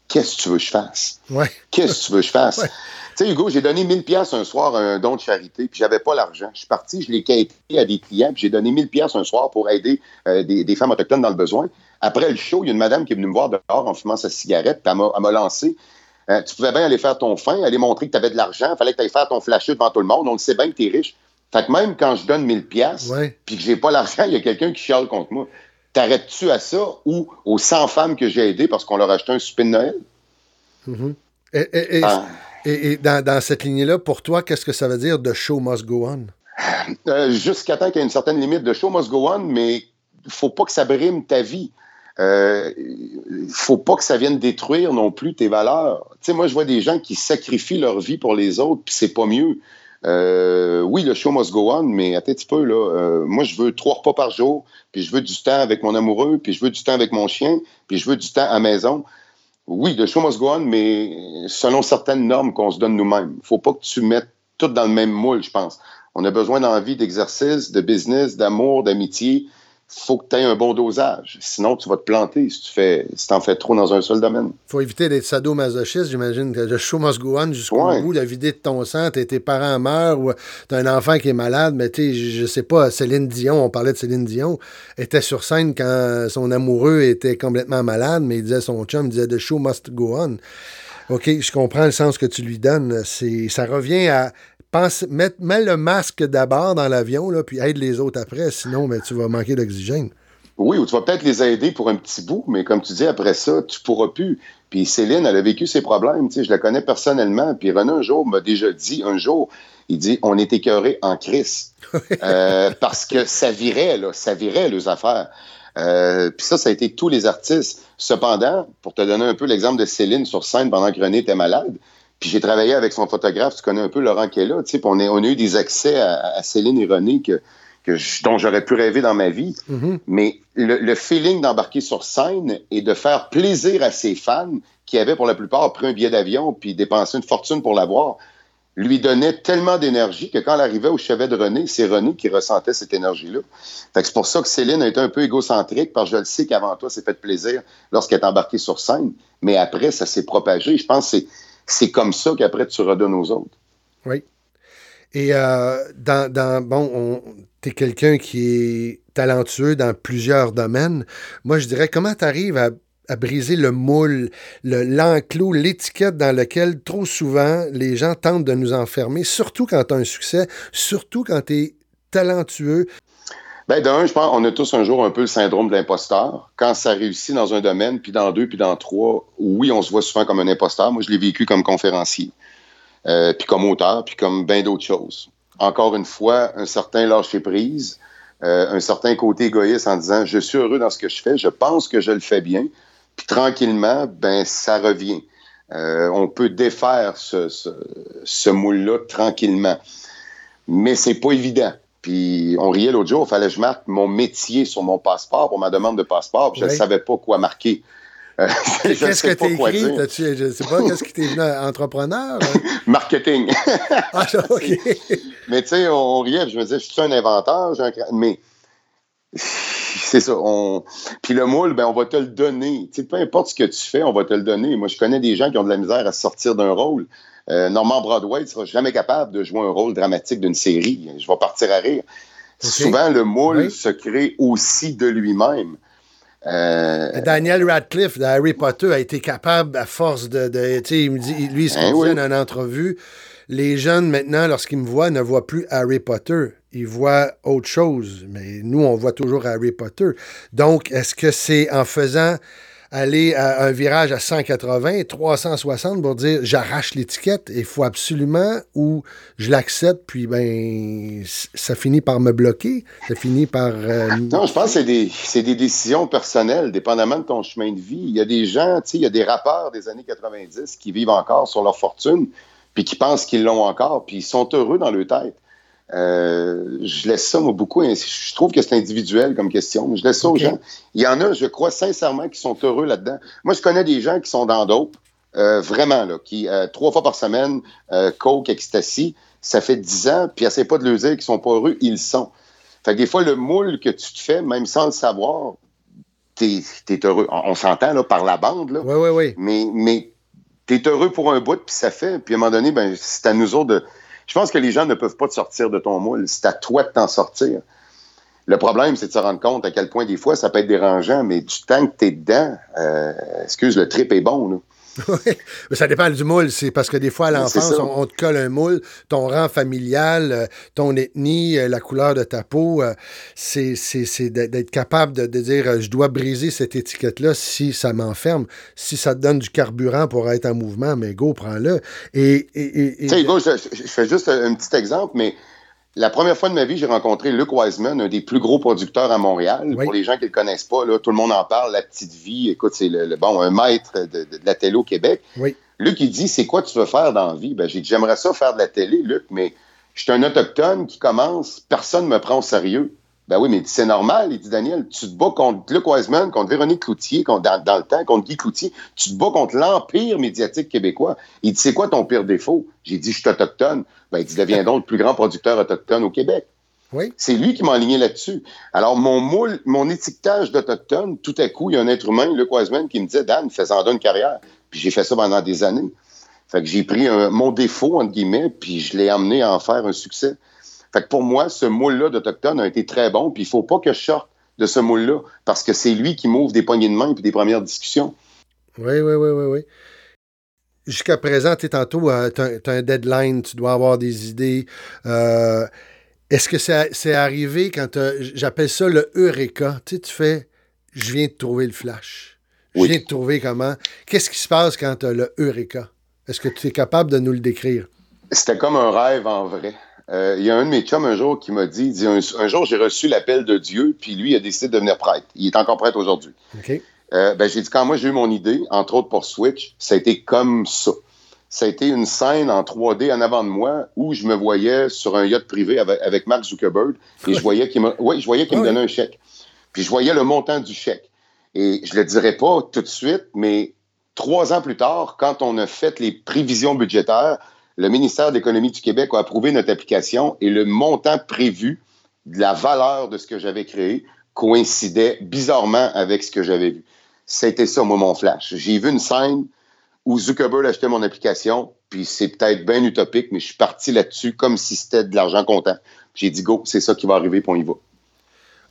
qu'est-ce que tu veux que je fasse? Ouais. Qu'est-ce que tu veux que je fasse? [laughs] Tu sais, Hugo, j'ai donné 1000 pièces un soir à un don de charité, puis j'avais pas l'argent. Je suis parti, je l'ai quitté à des clients, puis j'ai donné 1000 pièces un soir pour aider euh, des, femmes autochtones dans le besoin. Après le show, il y a une madame qui est venue me voir dehors en fumant sa cigarette, puis elle m'a lancé. Euh, tu pouvais bien aller faire ton fin, aller montrer que tu avais de l'argent. Il fallait que tu ailles faire ton flasher devant tout le monde. On le sait bien que tu es riche. Fait que même quand je donne 1000 pièces puis que j'ai pas l'argent, il y a quelqu'un qui chiale contre moi. T'arrêtes-tu à ça ou aux 100 femmes que j'ai aidées parce qu'on leur a acheté un souper de Noël? Mm-hmm. Ah. Et, dans, cette lignée-là, pour toi, qu'est-ce que ça veut dire de show must go on? Euh, jusqu'à temps qu'il y ait une certaine limite de show must go on, mais il faut pas que ça brime ta vie. Il euh, faut pas que ça vienne détruire non plus tes valeurs. Tu sais, moi, je vois des gens qui sacrifient leur vie pour les autres, puis c'est pas mieux. Euh, oui, le show must go on, mais attends un petit peu, là. Euh, moi, je veux trois repas par jour, puis je veux du temps avec mon amoureux, puis je veux du temps avec mon chien, puis je veux du temps à maison. Oui, le show must go on, mais selon certaines normes qu'on se donne nous-mêmes. Faut pas que tu mettes tout dans le même moule, je pense. On a besoin d'envie, d'exercice, de business, d'amour, d'amitié faut que tu aies un bon dosage. Sinon, tu vas te planter si tu fais, si en fais trop dans un seul domaine. faut éviter d'être sadomasochiste, j'imagine. que Le show must go on jusqu'au bout, la vider de ton sang, tes parents meurent ou tu as un enfant qui est malade, mais tu sais, je sais pas, Céline Dion, on parlait de Céline Dion, était sur scène quand son amoureux était complètement malade, mais il disait son chum, il disait The show must go on. OK, je comprends le sens que tu lui donnes. C'est, ça revient à pense, mets, le masque d'abord dans l'avion, puis aide les autres après, sinon mais tu vas manquer d'oxygène. Oui, ou tu vas peut-être les aider pour un petit bout, mais comme tu dis, après ça, tu pourras plus. Puis Céline, elle a vécu ses problèmes, tu sais, je la connais personnellement. Puis René, un jour, m'a déjà dit, un jour, il dit, on est écœuré en crise. [laughs] Euh, parce que ça virait, là, ça virait, les affaires. Euh, puis ça, ça a été tous les artistes. Cependant, pour te donner un peu l'exemple de Céline sur scène pendant que René était malade, puis j'ai travaillé avec son photographe, tu connais un peu Laurent Kella, tu sais, on, on, a eu des accès à, Céline et René que, que dont j'aurais pu rêver dans ma vie. Mm-hmm. Mais le, feeling d'embarquer sur scène et de faire plaisir à ses fans qui avaient pour la plupart pris un billet d'avion puis dépensé une fortune pour l'avoir, lui donnait tellement d'énergie que quand elle arrivait au chevet de René, c'est René qui ressentait cette énergie-là. c'est pour ça que Céline a été un peu égocentrique, parce que je le sais qu'avant toi, c'est fait plaisir lorsqu'elle est embarquée sur scène. Mais après, ça s'est propagé. Je pense que c'est comme ça qu'après tu redonnes aux autres. Oui. Et euh, dans, bon, tu es quelqu'un qui est talentueux dans plusieurs domaines. Moi, je dirais, comment tu arrives à, briser le moule, l'enclos, l'étiquette dans lequel trop souvent les gens tentent de nous enfermer, surtout quand tu as un succès, surtout quand tu es talentueux. Ben, d'un, je pense qu'on a tous un jour un peu le syndrome de l'imposteur. Quand ça réussit dans un domaine, puis dans deux, puis dans trois, oui, on se voit souvent comme un imposteur. Moi, je l'ai vécu comme conférencier, euh, puis comme auteur, puis comme bien d'autres choses. Encore une fois, un certain lâcher-prise, euh, un certain côté égoïste en disant je suis heureux dans ce que je fais, je pense que je le fais bien, puis tranquillement, ben ça revient. Euh, on peut défaire ce, ce, ce moule-là tranquillement. Mais c'est pas évident. Puis on riait l'autre jour, il fallait que je marque mon métier sur mon passeport pour ma demande de passeport, puis je ne savais pas quoi marquer. [laughs] Euh, qu'est-ce que tu écrit? Je ne sais pas, qu'est-ce qui t'est venu entrepreneur? Hein? [laughs] Marketing. ah, [laughs] OK. Mais tu sais, on, riait, je me disais, je suis un inventeur, un... mais [laughs] c'est ça. On... Puis le moule, ben, on va te le donner. peu importe ce que tu fais, on va te le donner. Moi, je connais des gens qui ont de la misère à sortir d'un rôle. Euh, Norman Broadway ne sera jamais capable de jouer un rôle dramatique d'une série. Je vais partir à rire. Souvent, le moule se crée aussi de lui-même. Euh, Daniel Radcliffe de Harry Potter a été capable, à force de. il me dit, lui, ce qu'il ben dans une entrevue, les jeunes, maintenant, lorsqu'ils me voient, ne voient plus Harry Potter. Ils voient autre chose. Mais nous, on voit toujours Harry Potter. Donc, est-ce que c'est en faisant aller à un virage à 180, 360 pour dire j'arrache l'étiquette, il faut absolument ou je l'accepte, puis ben ça finit par me bloquer, ça finit par... Euh, non, je pense que c'est des, des, décisions personnelles, dépendamment de ton chemin de vie. Il y a des gens, tu sais, il y a des rappeurs des années 90 qui vivent encore sur leur fortune, puis qui pensent qu'ils l'ont encore, puis ils sont heureux dans leur tête. Euh, je laisse ça, moi, beaucoup. Je trouve que c'est individuel comme question. Je laisse ça aux gens. Il y en a, je crois sincèrement, qui sont heureux là-dedans. Moi, je connais des gens qui sont dans d'autres, euh, vraiment, là, qui, euh, trois fois par semaine, coke, ecstasy, ça fait dix ans, puis essaie pas de le dire qu'ils sont pas heureux, ils le sont. Fait que des fois, le moule que tu te fais, même sans le savoir, t'es es heureux. On, s'entend, là, par la bande, là. Oui, oui, oui. Mais, mais t'es heureux pour un bout, puis ça fait. Puis à un moment donné, ben, c'est à nous autres de je pense que les gens ne peuvent pas te sortir de ton moule. C'est à toi de t'en sortir. Le problème, c'est de se rendre compte à quel point des fois ça peut être dérangeant, mais du temps que tu es dedans, euh, excuse, le trip est bon. Là. Oui, mais ça dépend du moule. C'est parce que des fois, à l'enfance, on, te colle un moule, ton rang familial, euh, ton ethnie, euh, la couleur de ta peau. Euh, c'est d'être capable de, dire je dois briser cette étiquette-là si ça m'enferme. Si ça te donne du carburant pour être en mouvement, mais go, prends-le. Et, et, je, fais juste un petit exemple, mais la première fois de ma vie, j'ai rencontré Luc Wiseman, un des plus gros producteurs à Montréal. Pour les gens qui ne le connaissent pas, là, tout le monde en parle, La Petite Vie. Écoute, c'est le, bon, un maître de, la télé au Québec. Oui. Luc, il dit C'est quoi tu veux faire dans la vie? Ben, J'ai dit J'aimerais ça faire de la télé, Luc, mais Je suis un Autochtone qui commence, personne ne me prend au sérieux. Ben oui, mais c'est normal, il dit Daniel, tu te bats contre Luc Wiseman, contre Véronique Cloutier, contre, dans, le temps, contre Guy Cloutier, tu te bats contre l'empire médiatique québécois. Il dit, c'est quoi ton pire défaut? J'ai dit, je suis autochtone. Ben, il dit, deviens donc le plus grand producteur autochtone au Québec. Oui. C'est lui qui m'a aligné là-dessus. Alors, mon moule, mon étiquetage d'autochtone, tout à coup, il y a un être humain, Luc Wiseman, qui me disait, Dan, fais-en une carrière. Puis j'ai fait ça pendant des années. Fait que j'ai pris mon défaut, entre guillemets, puis je l'ai amené à en faire un succès. Fait que pour moi, ce moule-là d'Autochtone a été très bon, puis il faut pas que je sorte de ce moule-là, parce que c'est lui qui m'ouvre des poignées de main et des premières discussions. Oui, oui, oui, oui, oui. Jusqu'à présent, tu tantôt, euh, tu as, un deadline, tu dois avoir des idées. Euh, est-ce que c'est arrivé quand j'appelle ça le Eureka? Tu sais, tu fais, je viens de trouver le flash. Je viens de trouver comment. Qu'est-ce qui se passe quand tu as le Eureka? Est-ce que tu es capable de nous le décrire? C'était comme un rêve en vrai. Euh, il y a un de mes chums un jour qui m'a dit, dit un, jour j'ai reçu l'appel de Dieu, puis lui il a décidé de devenir prêtre. Il est encore prêtre aujourd'hui. Euh, ben, j'ai dit quand moi j'ai eu mon idée, entre autres pour Switch, ça a été comme ça. Ça a été une scène en 3D en avant de moi où je me voyais sur un yacht privé avec, Mark Zuckerberg et je voyais qu'il me, je voyais qu'il me donnait un chèque. Puis je voyais le montant du chèque. Et je le dirais pas tout de suite, mais trois ans plus tard, quand on a fait les prévisions budgétaires, le ministère de l'Économie du Québec a approuvé notre application et le montant prévu de la valeur de ce que j'avais créé coïncidait bizarrement avec ce que j'avais vu. C'était ça, moi, mon flash. J'ai vu une scène où Zuckerberg achetait mon application, puis c'est peut-être bien utopique, mais je suis parti là-dessus comme si c'était de l'argent comptant. J'ai dit, go, c'est ça qui va arriver, puis on y va.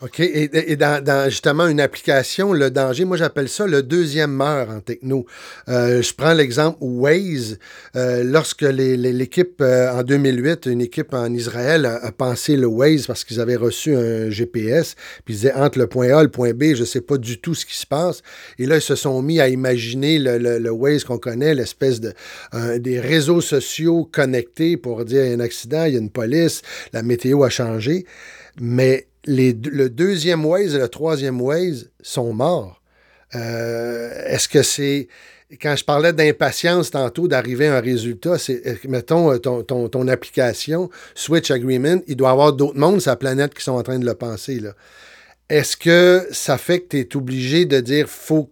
OK. Et, dans, justement une application, le danger, moi j'appelle ça le deuxième meurtre en techno. Euh, je prends l'exemple Waze. Euh, lorsque l'équipe euh, en 2008, une équipe en Israël a, pensé le Waze parce qu'ils avaient reçu un GPS, puis ils disaient entre le point A et le point B, je ne sais pas du tout ce qui se passe. Et là, ils se sont mis à imaginer le, le, Waze qu'on connaît, l'espèce de des réseaux sociaux connectés pour dire il y a un accident, il y a une police, la météo a changé. Mais le deuxième Waze et le troisième Waze sont morts. Euh, est-ce que c'est. Quand je parlais d'impatience tantôt d'arriver à un résultat, c'est, euh, mettons, euh, ton, application, Switch Agreement, il doit y avoir d'autres mondes sur la planète qui sont en train de le penser. Est-ce que ça fait que tu es obligé de dire faut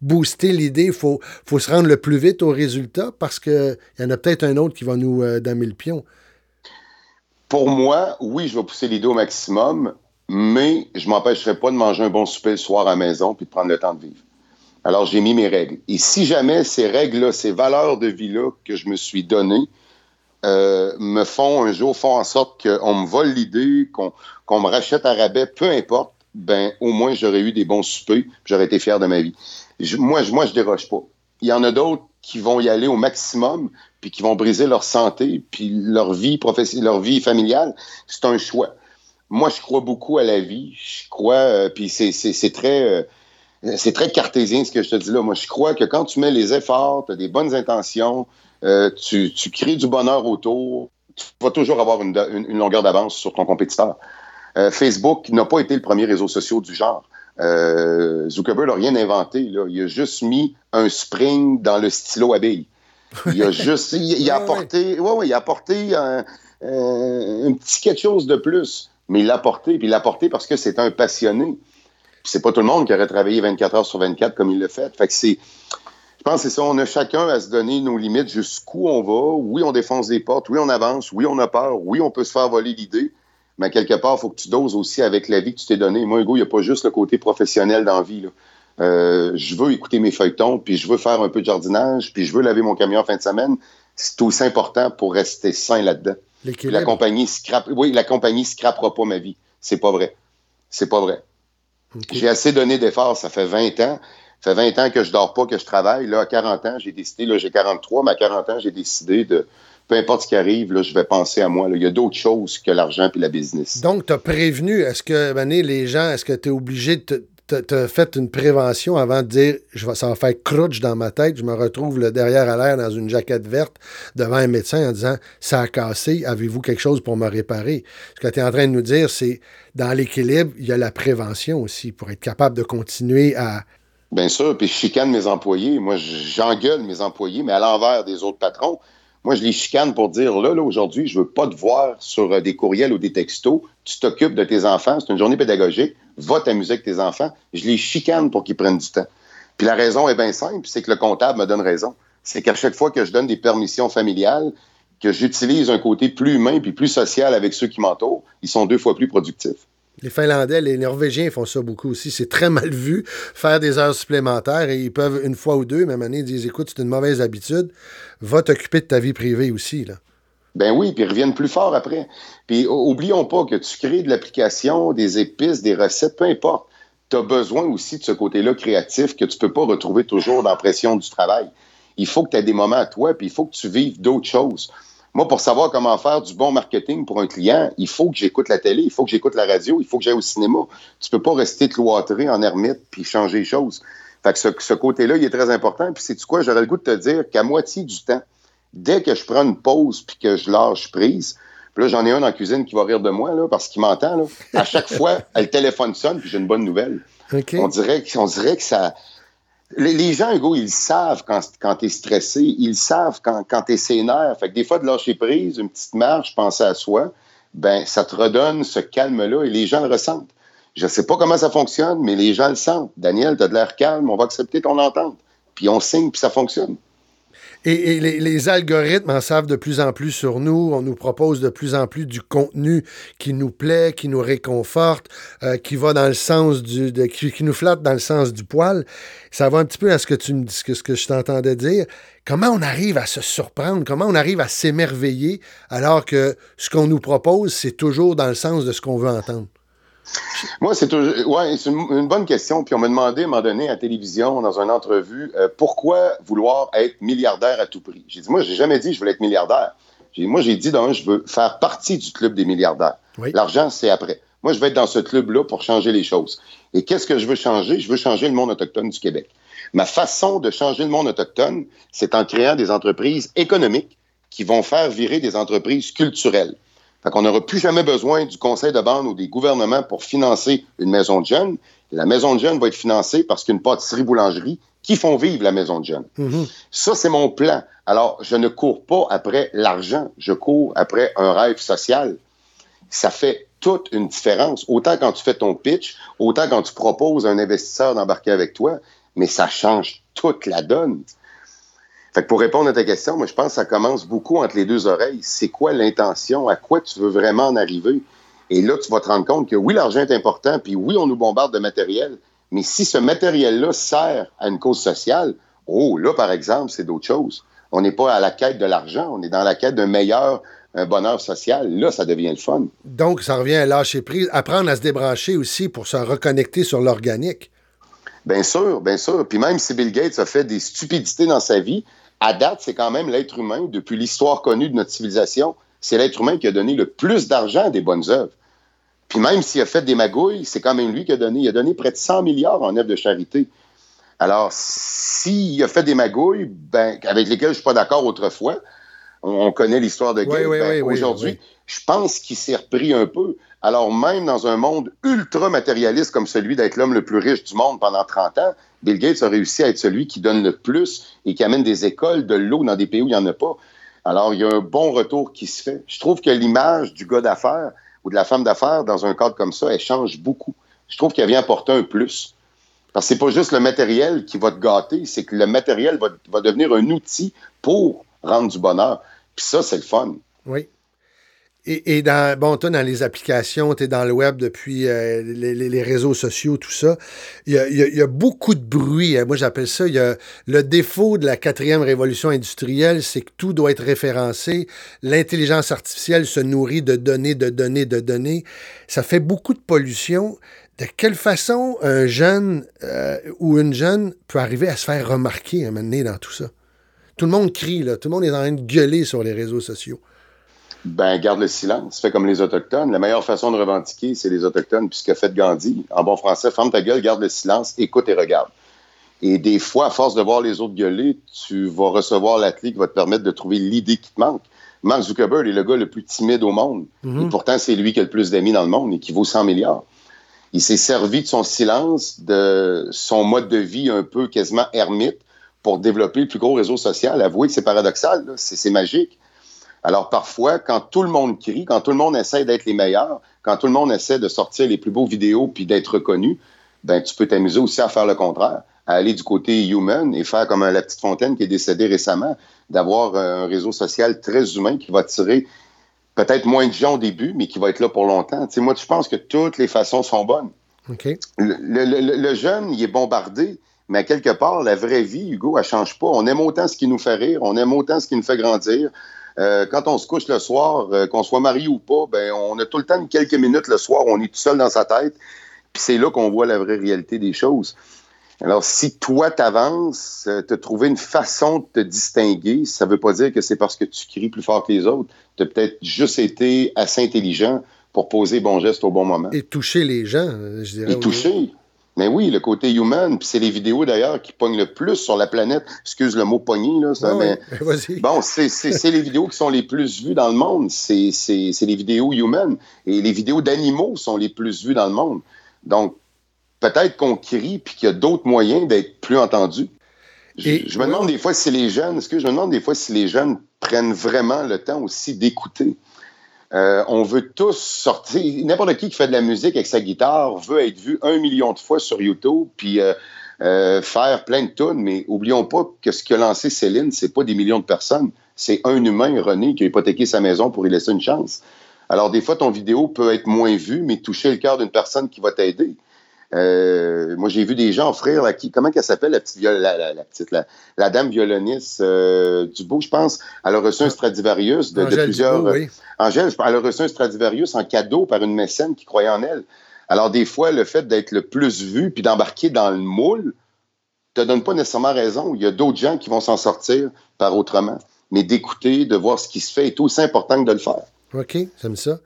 booster l'idée, il faut, faut se rendre le plus vite au résultat parce qu'il y en a peut-être un autre qui va nous damer le pion? Pour moi, oui, je vais pousser l'idée au maximum, mais je m'empêcherai pas de manger un bon souper le soir à la maison puis de prendre le temps de vivre. Alors, j'ai mis mes règles. Et si jamais ces règles-là, ces valeurs de vie-là que je me suis données, euh, me font un jour, font en sorte qu'on me vole l'idée, qu'on me rachète à rabais, peu importe, ben au moins j'aurais eu des bons soupers, j'aurais été fier de ma vie. moi, je, moi, je déroge pas. Il y en a d'autres qui vont y aller au maximum, puis qui vont briser leur santé, puis leur vie professionnelle, leur vie familiale, c'est un choix. Moi, je crois beaucoup à la vie. Je crois, euh, puis c'est très, euh, très cartésien ce que je te dis là. Moi, je crois que quand tu mets les efforts, tu as des bonnes intentions, euh, tu, tu, crées du bonheur autour, tu vas toujours avoir une, une, longueur d'avance sur ton compétiteur. Facebook n'a pas été le premier réseau social du genre. Zuckerberg n'a rien inventé. Là. Il a juste mis un spring dans le stylo à billes. Il a [laughs] juste, il, a apporté, ouais, ouais, il a apporté un, petit quelque chose de plus. Mais il l'a apporté, puis il l'a apporté parce que c'est un passionné. c'est pas tout le monde qui aurait travaillé 24 heures sur 24 comme il l'a fait. Fait que c'est, je pense que c'est ça, on a chacun à se donner nos limites, jusqu'où on va. Oui, on défonce des portes, oui, on avance, oui, on a peur, oui, on peut se faire voler l'idée. Mais quelque part, il faut que tu doses aussi avec la vie que tu t'es donnée. Moi, Hugo, il n'y a pas juste le côté professionnel dans la vie. Là. Euh, je veux écouter mes feuilletons, puis je veux faire un peu de jardinage, puis je veux laver mon camion en fin de semaine. C'est aussi important pour rester sain là-dedans. La compagnie scrape, oui, la compagnie scrapera pas ma vie. C'est pas vrai. C'est pas vrai. J'ai assez donné d'efforts. Ça fait 20 ans. Ça fait 20 ans que je dors pas, que je travaille. Là, à 40 ans, j'ai décidé, là, j'ai 43, mais à 40 ans, j'ai décidé de, peu importe ce qui arrive, là, je vais penser à moi. Il y a d'autres choses que l'argent et la business. Donc, tu as prévenu, est-ce que, Mané, les gens, est-ce que tu es obligé de te, fait une prévention avant de dire je vais, ça va faire crutch dans ma tête, je me retrouve le derrière à l'air dans une jaquette verte devant un médecin en disant ça a cassé, avez-vous quelque chose pour me réparer? Ce que tu es en train de nous dire, c'est dans l'équilibre, il y a la prévention aussi pour être capable de continuer à. Bien sûr, puis je chicane mes employés. Moi, j'engueule mes employés, mais à l'envers des autres patrons. Moi, je les chicane pour dire, là, là aujourd'hui, je veux pas te voir sur euh, des courriels ou des textos. Tu t'occupes de tes enfants. C'est une journée pédagogique. Va t'amuser avec tes enfants. Je les chicane pour qu'ils prennent du temps. Puis la raison est bien simple, c'est que le comptable me donne raison. C'est qu'à chaque fois que je donne des permissions familiales, que j'utilise un côté plus humain puis plus social avec ceux qui m'entourent, ils sont deux fois plus productifs. Les Finlandais, les Norvégiens font ça beaucoup aussi. C'est très mal vu, faire des heures supplémentaires et ils peuvent une fois ou deux, même année, ils disent écoute, c'est une mauvaise habitude, va t'occuper de ta vie privée aussi. Là. Ben oui, puis ils reviennent plus fort après. Puis oublions pas que tu crées de l'application, des épices, des recettes, peu importe. Tu as besoin aussi de ce côté-là créatif que tu peux pas retrouver toujours dans la pression du travail. Il faut que tu aies des moments à toi, puis il faut que tu vives d'autres choses. Moi, pour savoir comment faire du bon marketing pour un client, il faut que j'écoute la télé, il faut que j'écoute la radio, il faut que j'aille au cinéma. Tu peux pas rester cloîtré en ermite puis changer les choses. Fait que ce, côté-là, il est très important. Puis c'est quoi, j'aurais le goût de te dire qu'à moitié du temps, dès que je prends une pause puis que je lâche prise, puis là, j'en ai un en cuisine qui va rire de moi, là, parce qu'il m'entend. Là. À chaque [laughs] fois, le téléphone sonne, puis j'ai une bonne nouvelle. On, dirait, on dirait que ça, les, gens, Hugo, ils savent quand, quand tu es stressé, ils savent quand, quand tu sénère. Fait que des fois, de lâcher prise, une petite marche, penser à soi, ben ça te redonne ce calme-là et les gens le ressentent. Je ne sais pas comment ça fonctionne, mais les gens le sentent. Daniel, tu de l'air calme, on va accepter ton entente. Puis on signe, puis ça fonctionne. Et, les, algorithmes en savent de plus en plus sur nous. On nous propose de plus en plus du contenu qui nous plaît, qui nous réconforte, euh, qui va dans le sens du. qui, nous flatte dans le sens du poil. Ça va un petit peu à ce que tu me dis, ce que je t'entendais dire. Comment on arrive à se surprendre? Comment on arrive à s'émerveiller alors que ce qu'on nous propose, c'est toujours dans le sens de ce qu'on veut entendre? Moi, c'est ouais, une, bonne question. Puis on m'a demandé à un moment donné à la télévision, dans une entrevue, euh, pourquoi vouloir être milliardaire à tout prix? J'ai dit, moi, j'ai jamais dit que je voulais être milliardaire. Moi, j'ai dit, je veux faire partie du club des milliardaires. L'argent, c'est après. Moi, je vais être dans ce club-là pour changer les choses. Et qu'est-ce que je veux changer? Je veux changer le monde autochtone du Québec. Ma façon de changer le monde autochtone, c'est en créant des entreprises économiques qui vont faire virer des entreprises culturelles. Fait qu'on n'aura plus jamais besoin du conseil de bande ou des gouvernements pour financer une maison de jeunes. La maison de jeunes va être financée parce qu'une pâtisserie-boulangerie qui font vivre la maison de jeunes. Mm-hmm. Ça, c'est mon plan. Alors, je ne cours pas après l'argent, je cours après un rêve social. Ça fait toute une différence. Autant quand tu fais ton pitch, autant quand tu proposes à un investisseur d'embarquer avec toi, mais ça change toute la donne. Fait que pour répondre à ta question, moi, je pense que ça commence beaucoup entre les deux oreilles. C'est quoi l'intention? À quoi tu veux vraiment en arriver? Et là, tu vas te rendre compte que oui, l'argent est important, puis oui, on nous bombarde de matériel, mais si ce matériel-là sert à une cause sociale, oh, là, par exemple, c'est d'autres choses. On n'est pas à la quête de l'argent, on est dans la quête d'un meilleur un bonheur social. Là, ça devient le fun. Donc, ça revient à lâcher prise, apprendre à se débrancher aussi pour se reconnecter sur l'organique. Bien sûr, bien sûr. Puis même si Bill Gates a fait des stupidités dans sa vie, à date, c'est quand même l'être humain, depuis l'histoire connue de notre civilisation, c'est l'être humain qui a donné le plus d'argent à des bonnes œuvres. Puis même s'il a fait des magouilles, c'est quand même lui qui a donné. Il a donné près de 100 milliards en œuvres de charité. Alors, s'il a fait des magouilles, ben, avec lesquelles je ne suis pas d'accord autrefois, on, connaît l'histoire de Gates. Ben, aujourd'hui, je pense qu'il s'est repris un peu. Alors même dans un monde ultra matérialiste comme celui d'être l'homme le plus riche du monde pendant 30 ans, Bill Gates a réussi à être celui qui donne le plus et qui amène des écoles, de l'eau dans des pays où il n'y en a pas. Alors il y a un bon retour qui se fait. Je trouve que l'image du gars d'affaires ou de la femme d'affaires dans un cadre comme ça, elle change beaucoup. Je trouve qu'elle vient apporter un plus. Parce que c'est pas juste le matériel qui va te gâter, c'est que le matériel va, va devenir un outil pour rendre du bonheur. Puis ça, c'est le fun. Oui. Et, dans, bon, toi, dans les applications, tu es dans le web depuis euh, les, réseaux sociaux, tout ça. Il y a, beaucoup de bruit. Hein. Moi, j'appelle ça. Y a, le défaut de la quatrième révolution industrielle, c'est que tout doit être référencé. L'intelligence artificielle se nourrit de données, de données, de données. Ça fait beaucoup de pollution. De quelle façon un jeune euh, ou une jeune peut arriver à se faire remarquer à un moment donné dans tout ça? Tout le monde crie, là. Tout le monde est en train de gueuler sur les réseaux sociaux ben garde le silence. Fais comme les Autochtones. La meilleure façon de revendiquer, c'est les Autochtones, puisque fait Gandhi. En bon français, ferme ta gueule, garde le silence, écoute et regarde. Et des fois, à force de voir les autres gueuler, tu vas recevoir la clé qui va te permettre de trouver l'idée qui te manque. Mark Zuckerberg est le gars le plus timide au monde. Mhm. Et pourtant, c'est lui qui a le plus d'amis dans le monde et qui vaut 100 milliards. Il s'est servi de son silence, de son mode de vie un peu quasiment ermite pour développer le plus gros réseau social. Avouez que c'est paradoxal, c'est magique. Alors parfois, quand tout le monde crie, quand tout le monde essaie d'être les meilleurs, quand tout le monde essaie de sortir les plus beaux vidéos puis d'être reconnu, ben tu peux t'amuser aussi à faire le contraire, à aller du côté human et faire comme la petite fontaine qui est décédée récemment, d'avoir un réseau social très humain qui va tirer peut-être moins de gens au début, mais qui va être là pour longtemps. Tu sais, moi, je pense que toutes les façons sont bonnes. Le, jeune, il est bombardé, mais à quelque part, la vraie vie, Hugo, elle change pas. On aime autant ce qui nous fait rire, on aime autant ce qui nous fait grandir. Euh, quand on se couche le soir, euh, qu'on soit marié ou pas, ben, on a tout le temps quelques minutes le soir, on est tout seul dans sa tête, puis c'est là qu'on voit la vraie réalité des choses. Alors, si toi, t'avances, euh, te trouver une façon de te distinguer, ça veut pas dire que c'est parce que tu cries plus fort que les autres. Tu as peut-être juste été assez intelligent pour poser bon geste au bon moment. Et toucher les gens, je dirais. Et toucher. Mais oui, le côté human, puis c'est les vidéos d'ailleurs qui pognent le plus sur la planète. Excuse le mot pogner, là. Ça, mais... [laughs] Bon, c'est les vidéos qui sont les plus vues dans le monde. C'est les vidéos human. Et les vidéos d'animaux sont les plus vues dans le monde. Donc, peut-être qu'on crie, puis qu'il y a d'autres moyens d'être plus entendus. Je, me demande des fois si les jeunes, que je me demande des fois si les jeunes prennent vraiment le temps aussi d'écouter. Euh, on veut tous sortir. [laughs] N'importe qui qui fait de la musique avec sa guitare veut être vu un million de fois sur YouTube, puis euh, euh, faire plein de tunes. Mais oublions pas que ce qui a lancé Céline, c'est pas des millions de personnes. C'est un humain, René, qui a hypothéqué sa maison pour y laisser une chance. Alors, des fois, ton vidéo peut être moins vue, mais toucher le cœur d'une personne qui va t'aider. Euh, moi, j'ai vu des gens offrir, la, qui, comment qu'elle s'appelle, la petite, la, petite, la, dame violoniste euh, du beau, je pense. Elle a reçu un Stradivarius de, plusieurs. Euh, Angèle, elle a reçu un Stradivarius en cadeau par une mécène qui croyait en elle. Alors, des fois, le fait d'être le plus vu puis d'embarquer dans le moule te donne pas nécessairement raison. Il y a d'autres gens qui vont s'en sortir par autrement. Mais d'écouter, de voir ce qui se fait est aussi important que de le faire. OK, j'aime ça.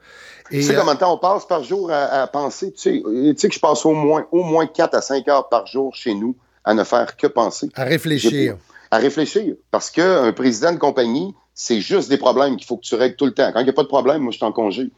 Tu sais combien de temps on passe par jour à, penser? Tu sais, tu sais, que je passe au moins, au moins 4 à 5 heures par jour chez nous à ne faire que penser. À réfléchir. À réfléchir. Parce qu'un président de compagnie, c'est juste des problèmes qu'il faut que tu règles tout le temps. Quand il n'y a pas de problème, moi, je suis en congé.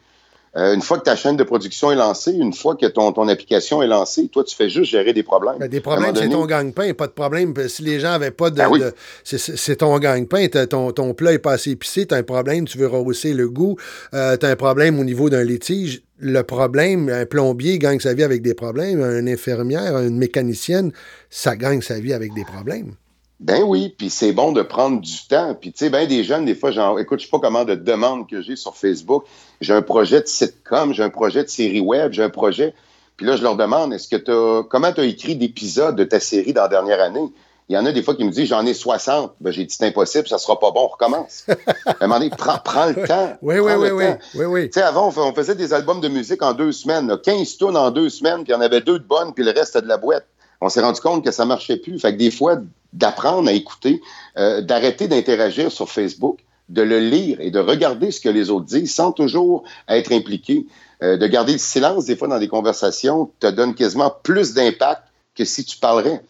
Euh, une fois que ta chaîne de production est lancée, une fois que ton, ton application est lancée, toi, tu fais juste gérer des problèmes. Ben, des problèmes, c'est ton gagne-pain, pas de problème. Si les gens n'avaient pas de. Ben c'est ton gagne-pain, ton, ton plat est pas assez épicé, tu as un problème, tu veux rehausser le goût, euh, tu as un problème au niveau d'un litige. Le problème, un plombier gagne sa vie avec des problèmes, une infirmière, une mécanicienne, ça gagne sa vie avec des problèmes. Ben oui, puis c'est bon de prendre du temps. Puis tu sais, ben des jeunes, des fois, genre, écoute, je sais pas comment de demandes que j'ai sur Facebook. J'ai un projet de sitcom, j'ai un projet de série web, j'ai un projet. Puis là, je leur demande, est-ce que tu comment tu as écrit d'épisodes de ta série dans la dernière année? Il y en a des fois qui me disent, j'en ai 60. Ben, j'ai dit, c'est impossible, ça sera pas bon, on recommence. [laughs] à un moment donné, prends, le temps. Oui, oui, oui, oui, oui, oui. Tu sais, avant, on faisait des albums de musique en deux semaines, 15 tonnes en deux semaines, puis il y en avait deux de bonnes, puis le reste, c'était de la boîte on s'est rendu compte que ça marchait plus. Fait que des fois, d'apprendre à écouter, euh, d'arrêter d'interagir sur Facebook, de le lire et de regarder ce que les autres disent sans toujours être impliqué, euh, de garder le silence des fois dans des conversations te donne quasiment plus d'impact que si tu parlerais.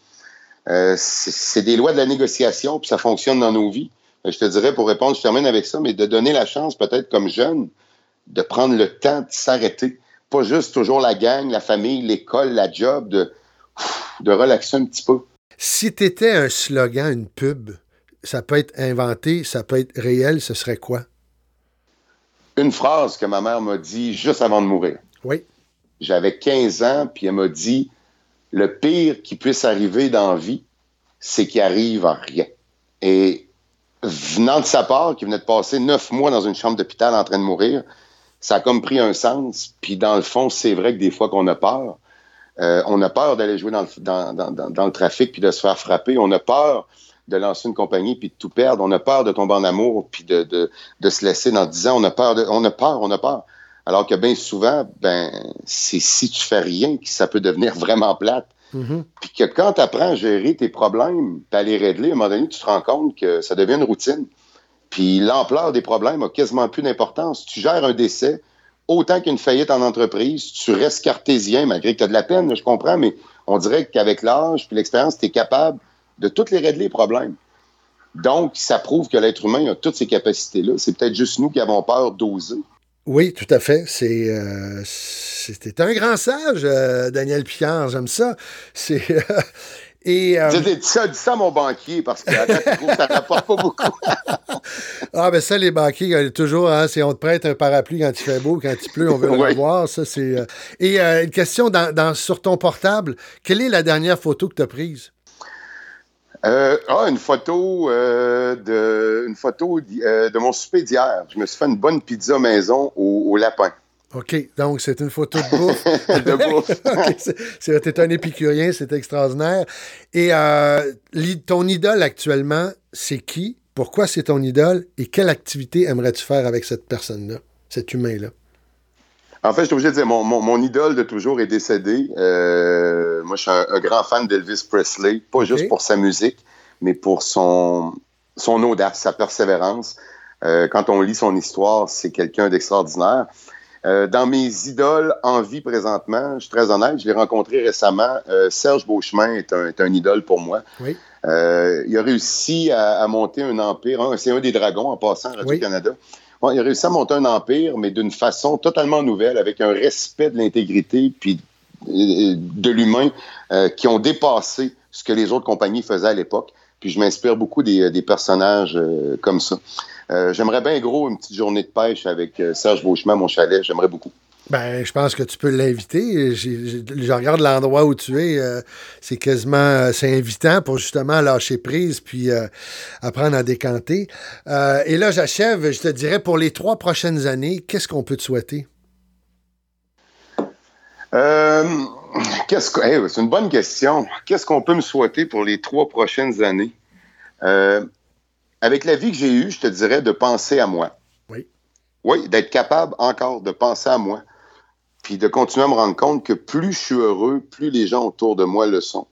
Euh, c'est des lois de la négociation, puis ça fonctionne dans nos vies. Je te dirais, pour répondre, je termine avec ça, mais de donner la chance, peut-être comme jeune, de prendre le temps de s'arrêter. Pas juste toujours la gang, la famille, l'école, la job, de de relaxer un petit peu. Si tu étais un slogan, une pub, ça peut être inventé, ça peut être réel, ce serait quoi? Une phrase que ma mère m'a dit juste avant de mourir. Oui. J'avais 15 ans, puis elle m'a dit Le pire qui puisse arriver dans la vie, c'est qu'il arrive à rien. Et venant de sa part, qui venait de passer neuf mois dans une chambre d'hôpital en train de mourir, ça a comme pris un sens. Puis dans le fond, c'est vrai que des fois qu'on a peur, euh, on a peur d'aller jouer dans le, trafic puis de se faire frapper. On a peur de lancer une compagnie puis de tout perdre. On a peur de tomber en amour puis de, se laisser dans 10 ans. On a peur, on a peur, on a peur. Alors que bien souvent, ben, c'est si tu fais rien que ça peut devenir vraiment plate. Mm-hmm. Puis que quand tu apprends à gérer tes problèmes, à les régler, à un moment donné, tu te rends compte que ça devient une routine. Puis l'ampleur des problèmes a quasiment plus d'importance. Tu gères un décès, autant qu'une faillite en entreprise, tu restes cartésien, malgré que tu as de la peine, je comprends, mais on dirait qu'avec l'âge et l'expérience, tu es capable de toutes les régler les problèmes. Donc, ça prouve que l'être humain a toutes ces capacités-là. C'est peut-être juste nous qui avons peur d'oser. Oui, tout à fait. C'est euh, c'était un grand sage, euh, Daniel Picard. J'aime ça. C'est [laughs] Et, euh, dis, ça, dis ça à mon banquier parce que ça ne rapporte pas beaucoup. [laughs] ah, ben ça, les banquiers, toujours, hein, c'est on te prête un parapluie quand il fait beau, quand il pleut, on veut le voir. Ça, c'est, euh, Et euh, une question dans, sur ton portable, quelle est la dernière photo que tu as prise? ah, une photo, de, une photo de mon souper d'hier. Je me suis fait une bonne pizza maison au lapin. OK, donc c'est une photo de bouffe. [laughs] de bouffe. [laughs] un épicurien, c'est extraordinaire. Et euh, ton idole actuellement, c'est qui? Pourquoi c'est ton idole? Et quelle activité aimerais-tu faire avec cette personne-là, cet humain-là? En fait, je suis obligé de dire, mon, mon, idole de toujours est décédé. Euh, moi, je suis un, grand fan d'Elvis Presley, pas juste pour sa musique, mais pour son, son audace, sa persévérance. Euh, quand on lit son histoire, c'est quelqu'un d'extraordinaire. Euh, dans mes idoles en vie présentement, je suis très honnête, je l'ai rencontré récemment. Euh, Serge Beauchemin est un, est un, idole pour moi. Oui. Euh, il a réussi à, à monter un empire. C'est un des dragons en passant Radio-Canada. il a réussi à monter un empire, mais d'une façon totalement nouvelle, avec un respect de l'intégrité puis de l'humain qui ont dépassé ce que les autres compagnies faisaient à l'époque. Puis je m'inspire beaucoup des, des personnages comme ça. Euh, j'aimerais bien gros une petite journée de pêche avec euh, Serge Beauchemin, mon chalet. J'aimerais beaucoup. Ben, je pense que tu peux l'inviter. Je regarde l'endroit où tu es. Euh, c'est quasiment c'est invitant pour justement lâcher prise puis apprendre à décanter. et là, j'achève. Je te dirais pour les trois prochaines années, qu'est-ce qu'on peut te souhaiter? qu'est-ce que, c'est une bonne question. Qu'est-ce qu'on peut me souhaiter pour les trois prochaines années? Avec la vie que j'ai eue, je te dirais de penser à moi. Oui. Oui, d'être capable encore de penser à moi. Puis de continuer à me rendre compte que plus je suis heureux, plus les gens autour de moi le sont.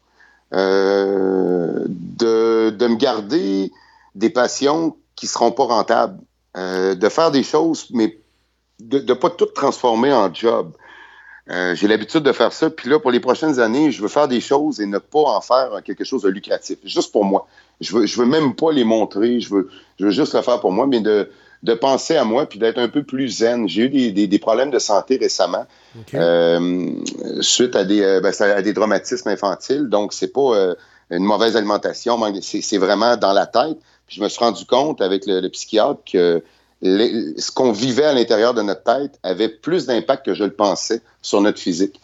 Euh, de, de, me garder des passions qui ne seront pas rentables. Euh, de faire des choses, mais de ne pas tout transformer en job. Euh, j'ai l'habitude de faire ça. Puis là, pour les prochaines années, je veux faire des choses et ne pas en faire quelque chose de lucratif, juste pour moi. Je veux, je veux même pas les montrer. Je veux, je veux juste le faire pour moi, mais de, de penser à moi puis d'être un peu plus zen. J'ai eu des, des, des, problèmes de santé récemment euh, suite à des, euh, ben, à des traumatismes infantiles. Donc, c'est pas euh, une mauvaise alimentation, c'est vraiment dans la tête. Puis je me suis rendu compte avec le, le psychiatre que ce qu'on vivait à l'intérieur de notre tête avait plus d'impact que je le pensais sur notre physique.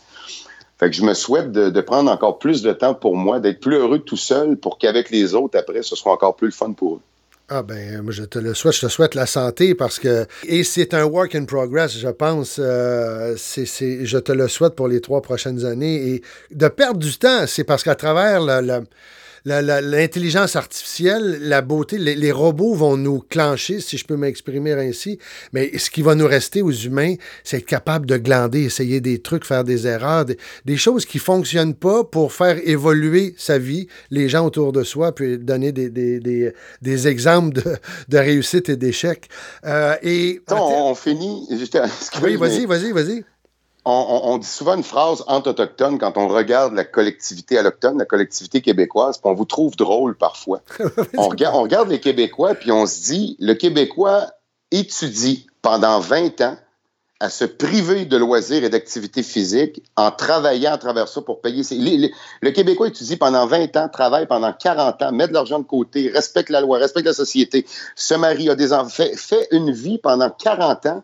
Fait que je me souhaite de, prendre encore plus de temps pour moi, d'être plus heureux tout seul pour qu'avec les autres, après, ce soit encore plus le fun pour eux. Ah ben, je te le souhaite, je te souhaite la santé parce que et c'est un work in progress, je pense. Euh, c'est, je te le souhaite pour les trois prochaines années et de perdre du temps, c'est parce qu'à travers le l'intelligence artificielle, la beauté, les, robots vont nous clencher, si je peux m'exprimer ainsi, mais ce qui va nous rester aux humains, c'est être capable de glander, essayer des trucs, faire des erreurs, des, choses qui fonctionnent pas pour faire évoluer sa vie, les gens autour de soi, puis donner des, des, des, exemples de, de réussite et d'échec. Euh, et on, finit. Oui, vas-y, vas-y, vas-y on, dit souvent une phrase anti-autochtone quand on regarde la collectivité allochtone, la collectivité québécoise, puis on vous trouve drôle parfois. [laughs] on, regarde, on regarde les Québécois, puis on se dit, le Québécois étudie pendant 20 ans à se priver de loisirs et d'activités physiques en travaillant à travers ça pour payer ses... le Québécois étudie pendant 20 ans, travaille pendant 40 ans, met de l'argent de côté, respecte la loi, respecte la société, se marie, a des enfants, fait, fait une vie pendant 40 ans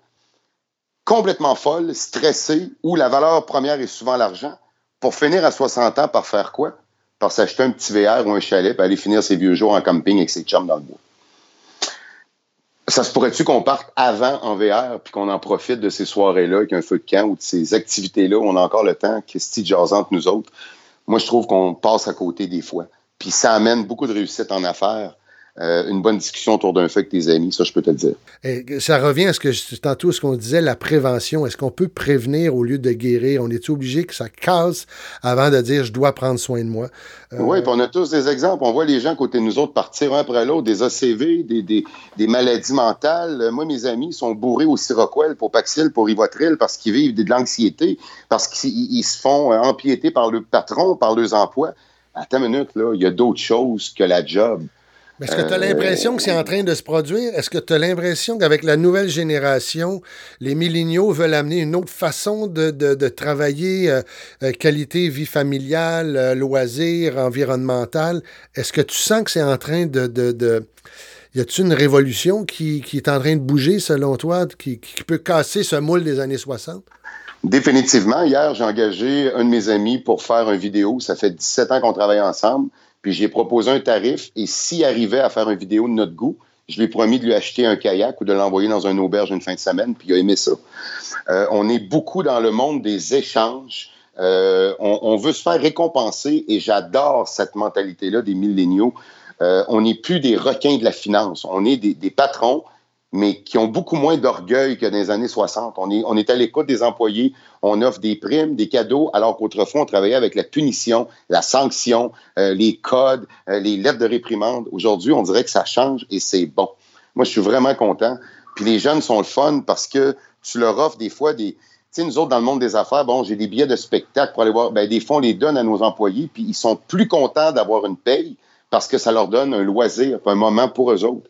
complètement folle, stressée, où la valeur première est souvent l'argent, pour finir à 60 ans par faire quoi? Par s'acheter un petit VR ou un chalet, pour aller finir ses vieux jours en camping avec ses chums dans le bois. Ça se pourrait-tu qu'on parte avant en VR, puis qu'on en profite de ces soirées-là avec un feu de camp ou de ces activités-là où on a encore le temps, Christy jasante nous autres? Moi, je trouve qu'on passe à côté des fois. Puis ça amène beaucoup de réussite en affaires. Euh, une bonne discussion autour d'un feu avec tes amis, ça je peux te le dire. Et ça revient à ce que je, tantôt ce qu'on disait, la prévention. Est-ce qu'on peut prévenir au lieu de guérir? On est obligé que ça casse avant de dire je dois prendre soin de moi? Euh, oui, puis on a tous des exemples. On voit les gens côté de nous autres partir un après l'autre, des ACV, des, des, des, maladies mentales. Moi, mes amis sont bourrés au Siroquel, pour Paxil, pour Rivotril, parce qu'ils vivent de l'anxiété, parce qu'ils se font euh, empiéter par le patron, par leurs emplois. Attends une minute, là, il y a d'autres choses que la job. Est-ce que tu as l'impression que c'est en train de se produire? Est-ce que tu as l'impression qu'avec la nouvelle génération, les milléniaux veulent amener une autre façon de, travailler, qualité, vie familiale, loisirs, environnemental? Est-ce que tu sens que c'est en train de, de y a-t-il une révolution qui, est en train de bouger, selon toi, qui, peut casser ce moule des années 60? Définitivement. Hier, j'ai engagé un de mes amis pour faire une vidéo. Ça fait 17 ans qu'on travaille ensemble. Puis j'ai proposé un tarif. Et s'il arrivait à faire une vidéo de notre goût, je lui ai promis de lui acheter un kayak ou de l'envoyer dans une auberge une fin de semaine. Puis il a aimé ça. Euh, on est beaucoup dans le monde des échanges. Euh, on, veut se faire récompenser et j'adore cette mentalité-là des milléniaux. Euh, on n'est plus des requins de la finance. On est des, patrons, mais qui ont beaucoup moins d'orgueil que dans les années 60. On est, on est à l'écoute des employés. On offre des primes, des cadeaux, alors qu'autrefois, on travaillait avec la punition, la sanction, euh, les codes, euh, les lettres de réprimande. Aujourd'hui, on dirait que ça change et c'est bon. Moi, je suis vraiment content. Puis les jeunes sont le fun parce que tu leur offres des fois des, tu sais, nous autres, dans le monde des affaires, bon, j'ai des billets de spectacle pour aller voir. Ben, des fois, on les donne à nos employés, puis ils sont plus contents d'avoir une paye parce que ça leur donne un loisir, un moment pour eux autres.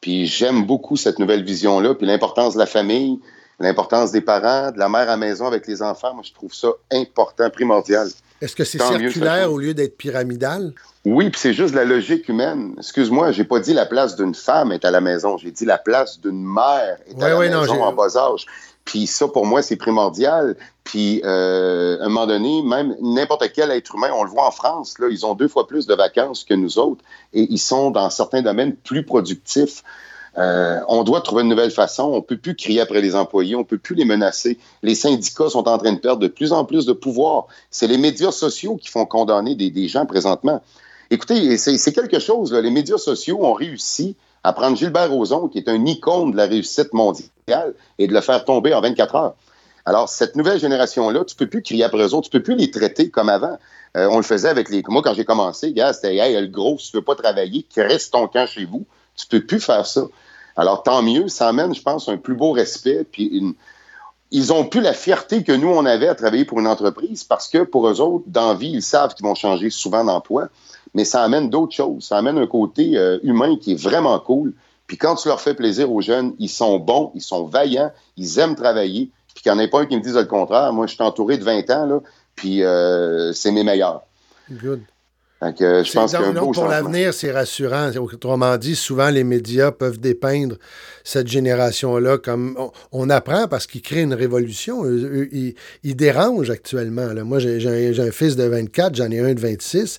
Puis j'aime beaucoup cette nouvelle vision-là, puis l'importance de la famille, l'importance des parents, de la mère à la maison avec les enfants. Moi, je trouve ça important, primordial. Est-ce que c'est circulaire au lieu d'être pyramidal? Oui, puis c'est juste la logique humaine. Excuse-moi, j'ai pas dit la place d'une femme est à la maison, j'ai dit la place d'une mère est à la maison en bas âge. Puis ça, pour moi, c'est primordial. Puis, euh, à un moment donné, même n'importe quel être humain, on le voit en France, là, ils ont deux fois plus de vacances que nous autres et ils sont, dans certains domaines, plus productifs. Euh, on doit trouver une nouvelle façon. On ne peut plus crier après les employés, on ne peut plus les menacer. Les syndicats sont en train de perdre de plus en plus de pouvoir. C'est les médias sociaux qui font condamner des, gens présentement. Écoutez, c'est quelque chose. Les médias sociaux ont réussi à prendre Gilbert Rozon, qui est un icône de la réussite mondiale, et de le faire tomber en 24 heures. Alors, cette nouvelle génération-là, tu peux plus crier après eux autres, tu peux plus les traiter comme avant. Euh, on le faisait avec les... Moi, quand j'ai commencé, gars, c'était « Hey, le gros, si tu veux pas travailler, reste ton camp chez vous. » Tu peux plus faire ça. Alors, tant mieux, ça amène, je pense, un plus beau respect, puis ils ont plus la fierté que nous, on avait à travailler pour une entreprise parce que pour eux autres, dans vie, ils savent qu'ils vont changer souvent d'emploi mais ça amène d'autres choses. Ça amène un côté euh, humain qui est vraiment cool. Puis quand tu leur fais plaisir aux jeunes, ils sont bons, ils sont vaillants, ils aiment travailler. Puis qu'il n'y en ait pas un qui me dise le contraire. Moi, je suis entouré de 20 ans, là, puis euh, c'est mes meilleurs. Good. Donc, euh, je pense qu'un beau Pour l'avenir, c'est rassurant. Autrement dit, souvent, les médias peuvent dépeindre cette génération-là comme... On, apprend parce qu'ils créent une révolution. ils, dérangent actuellement. Moi, j'ai un fils de 24, j'en ai un de 26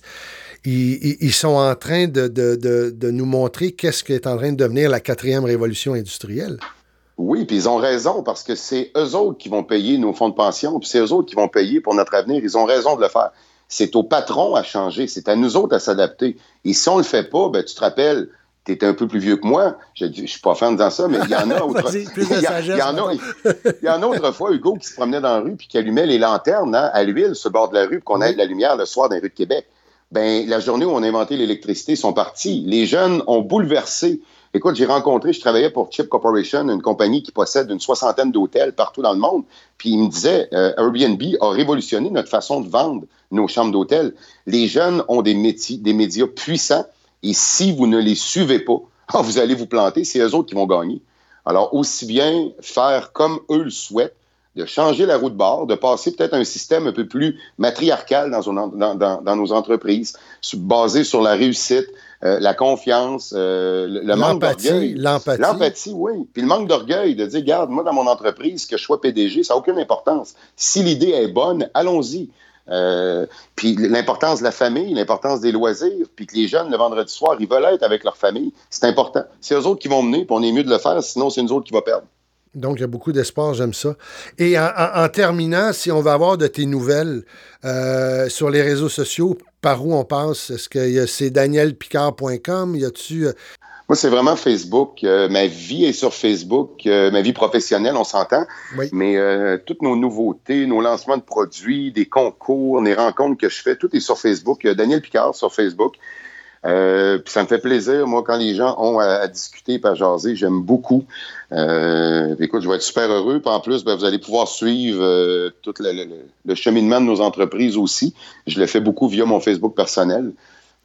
ils, sont en train de, nous montrer qu'est-ce qui est en train de devenir la quatrième révolution industrielle. Oui, puis ils ont raison parce que c'est eux autres qui vont payer nos fonds de pension, puis c'est eux autres qui vont payer pour notre avenir. Ils ont raison de le faire. C'est au patron à changer, c'est à nous autres à s'adapter. Et si on le fait pas, ben, tu te rappelles, tu étais un peu plus vieux que moi. Je ne suis pas fan de ça, mais il y en a [laughs] autre... [laughs] il, y en a, il y en a autrefois, Hugo, qui se promenait dans la rue puis qui allumait les lanternes hein, à l'huile sur le bord de la rue pour qu'on ait de la lumière le soir dans les rues de Québec ben, la journée où on a inventé l'électricité, sont partis. Les jeunes ont bouleversé. Écoute, j'ai rencontré, je travaillais pour Chip Corporation, une compagnie qui possède une soixantaine d'hôtels partout dans le monde. Puis il me disait, euh, Airbnb a révolutionné notre façon de vendre nos chambres d'hôtel. Les jeunes ont des, métiers, des médias puissants et si vous ne les suivez pas, [laughs] vous allez vous planter, c'est eux autres qui vont gagner. Alors, aussi bien faire comme eux le souhaitent, de changer la roue de bord, de passer peut-être à un système un peu plus matriarcal dans, nos entreprises, basé sur la réussite, euh, la confiance, euh, le, manque d'orgueil. L'empathie. L'empathie, oui. Puis le manque d'orgueil, de dire, garde, moi, dans mon entreprise, que je sois PDG, ça n'a aucune importance. Si l'idée est bonne, allons-y. Euh, puis l'importance de la famille, l'importance des loisirs, puis que les jeunes, le vendredi soir, ils veulent être avec leur famille, c'est important. C'est eux autres qui vont mener, puis on est mieux de le faire, sinon c'est nous autres qui va perdre. Donc, il y a beaucoup d'espoir, j'aime ça. Et en, terminant, si on va avoir de tes nouvelles euh, sur les réseaux sociaux, par où on passe? Est-ce que c'est danielpicard.com? Y a-tu. Euh, Moi, c'est vraiment Facebook. Euh, ma vie est sur Facebook. ma vie professionnelle, on s'entend. Oui. Mais toutes nos nouveautés, nos lancements de produits, des concours, les rencontres que je fais, tout est sur Facebook. Daniel Picard sur Facebook. Euh, puis ça me fait plaisir, moi, quand les gens ont à, discuter et à jaser, j'aime beaucoup. Euh, écoute, je vais être super heureux. Puis en plus, ben, vous allez pouvoir suivre euh, tout le, cheminement de nos entreprises aussi. Je le fais beaucoup via mon Facebook personnel.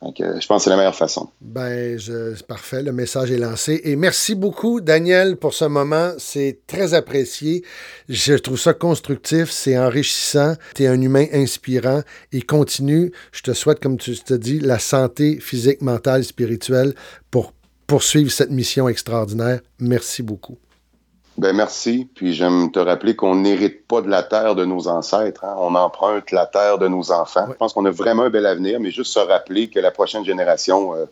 Je pense que c'est la meilleure façon. Ben, c'est parfait. Le message est lancé. Et merci beaucoup, Daniel, pour ce moment. C'est très apprécié. Je trouve ça constructif. C'est enrichissant. Tu es un humain inspirant et continue. Je te souhaite, comme tu te dis, la santé physique, mentale, spirituelle pour poursuivre cette mission extraordinaire. Merci beaucoup. Ben merci. Puis j'aime te rappeler qu'on n'hérite pas de la terre de nos ancêtres. Hein. On emprunte la terre de nos enfants. Je pense qu'on a vraiment un bel avenir, mais juste se rappeler que la prochaine génération, euh,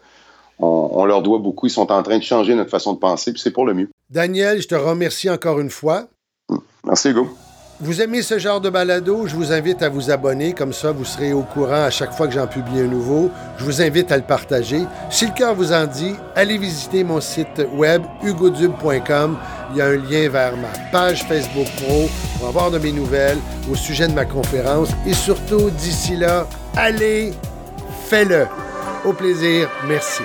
on, leur doit beaucoup. Ils sont en train de changer notre façon de penser, puis c'est pour le mieux. Daniel, je te remercie encore une fois. Merci, Hugo. Vous aimez ce genre de balado? Je vous invite à vous abonner, comme ça vous serez au courant à chaque fois que j'en publie un nouveau. Je vous invite à le partager. Si le cœur vous en dit, allez visiter mon site web hugodube.com. Il y a un lien vers ma page Facebook Pro pour avoir de mes nouvelles au sujet de ma conférence. Et surtout, d'ici là, allez, fais-le. Au plaisir, merci.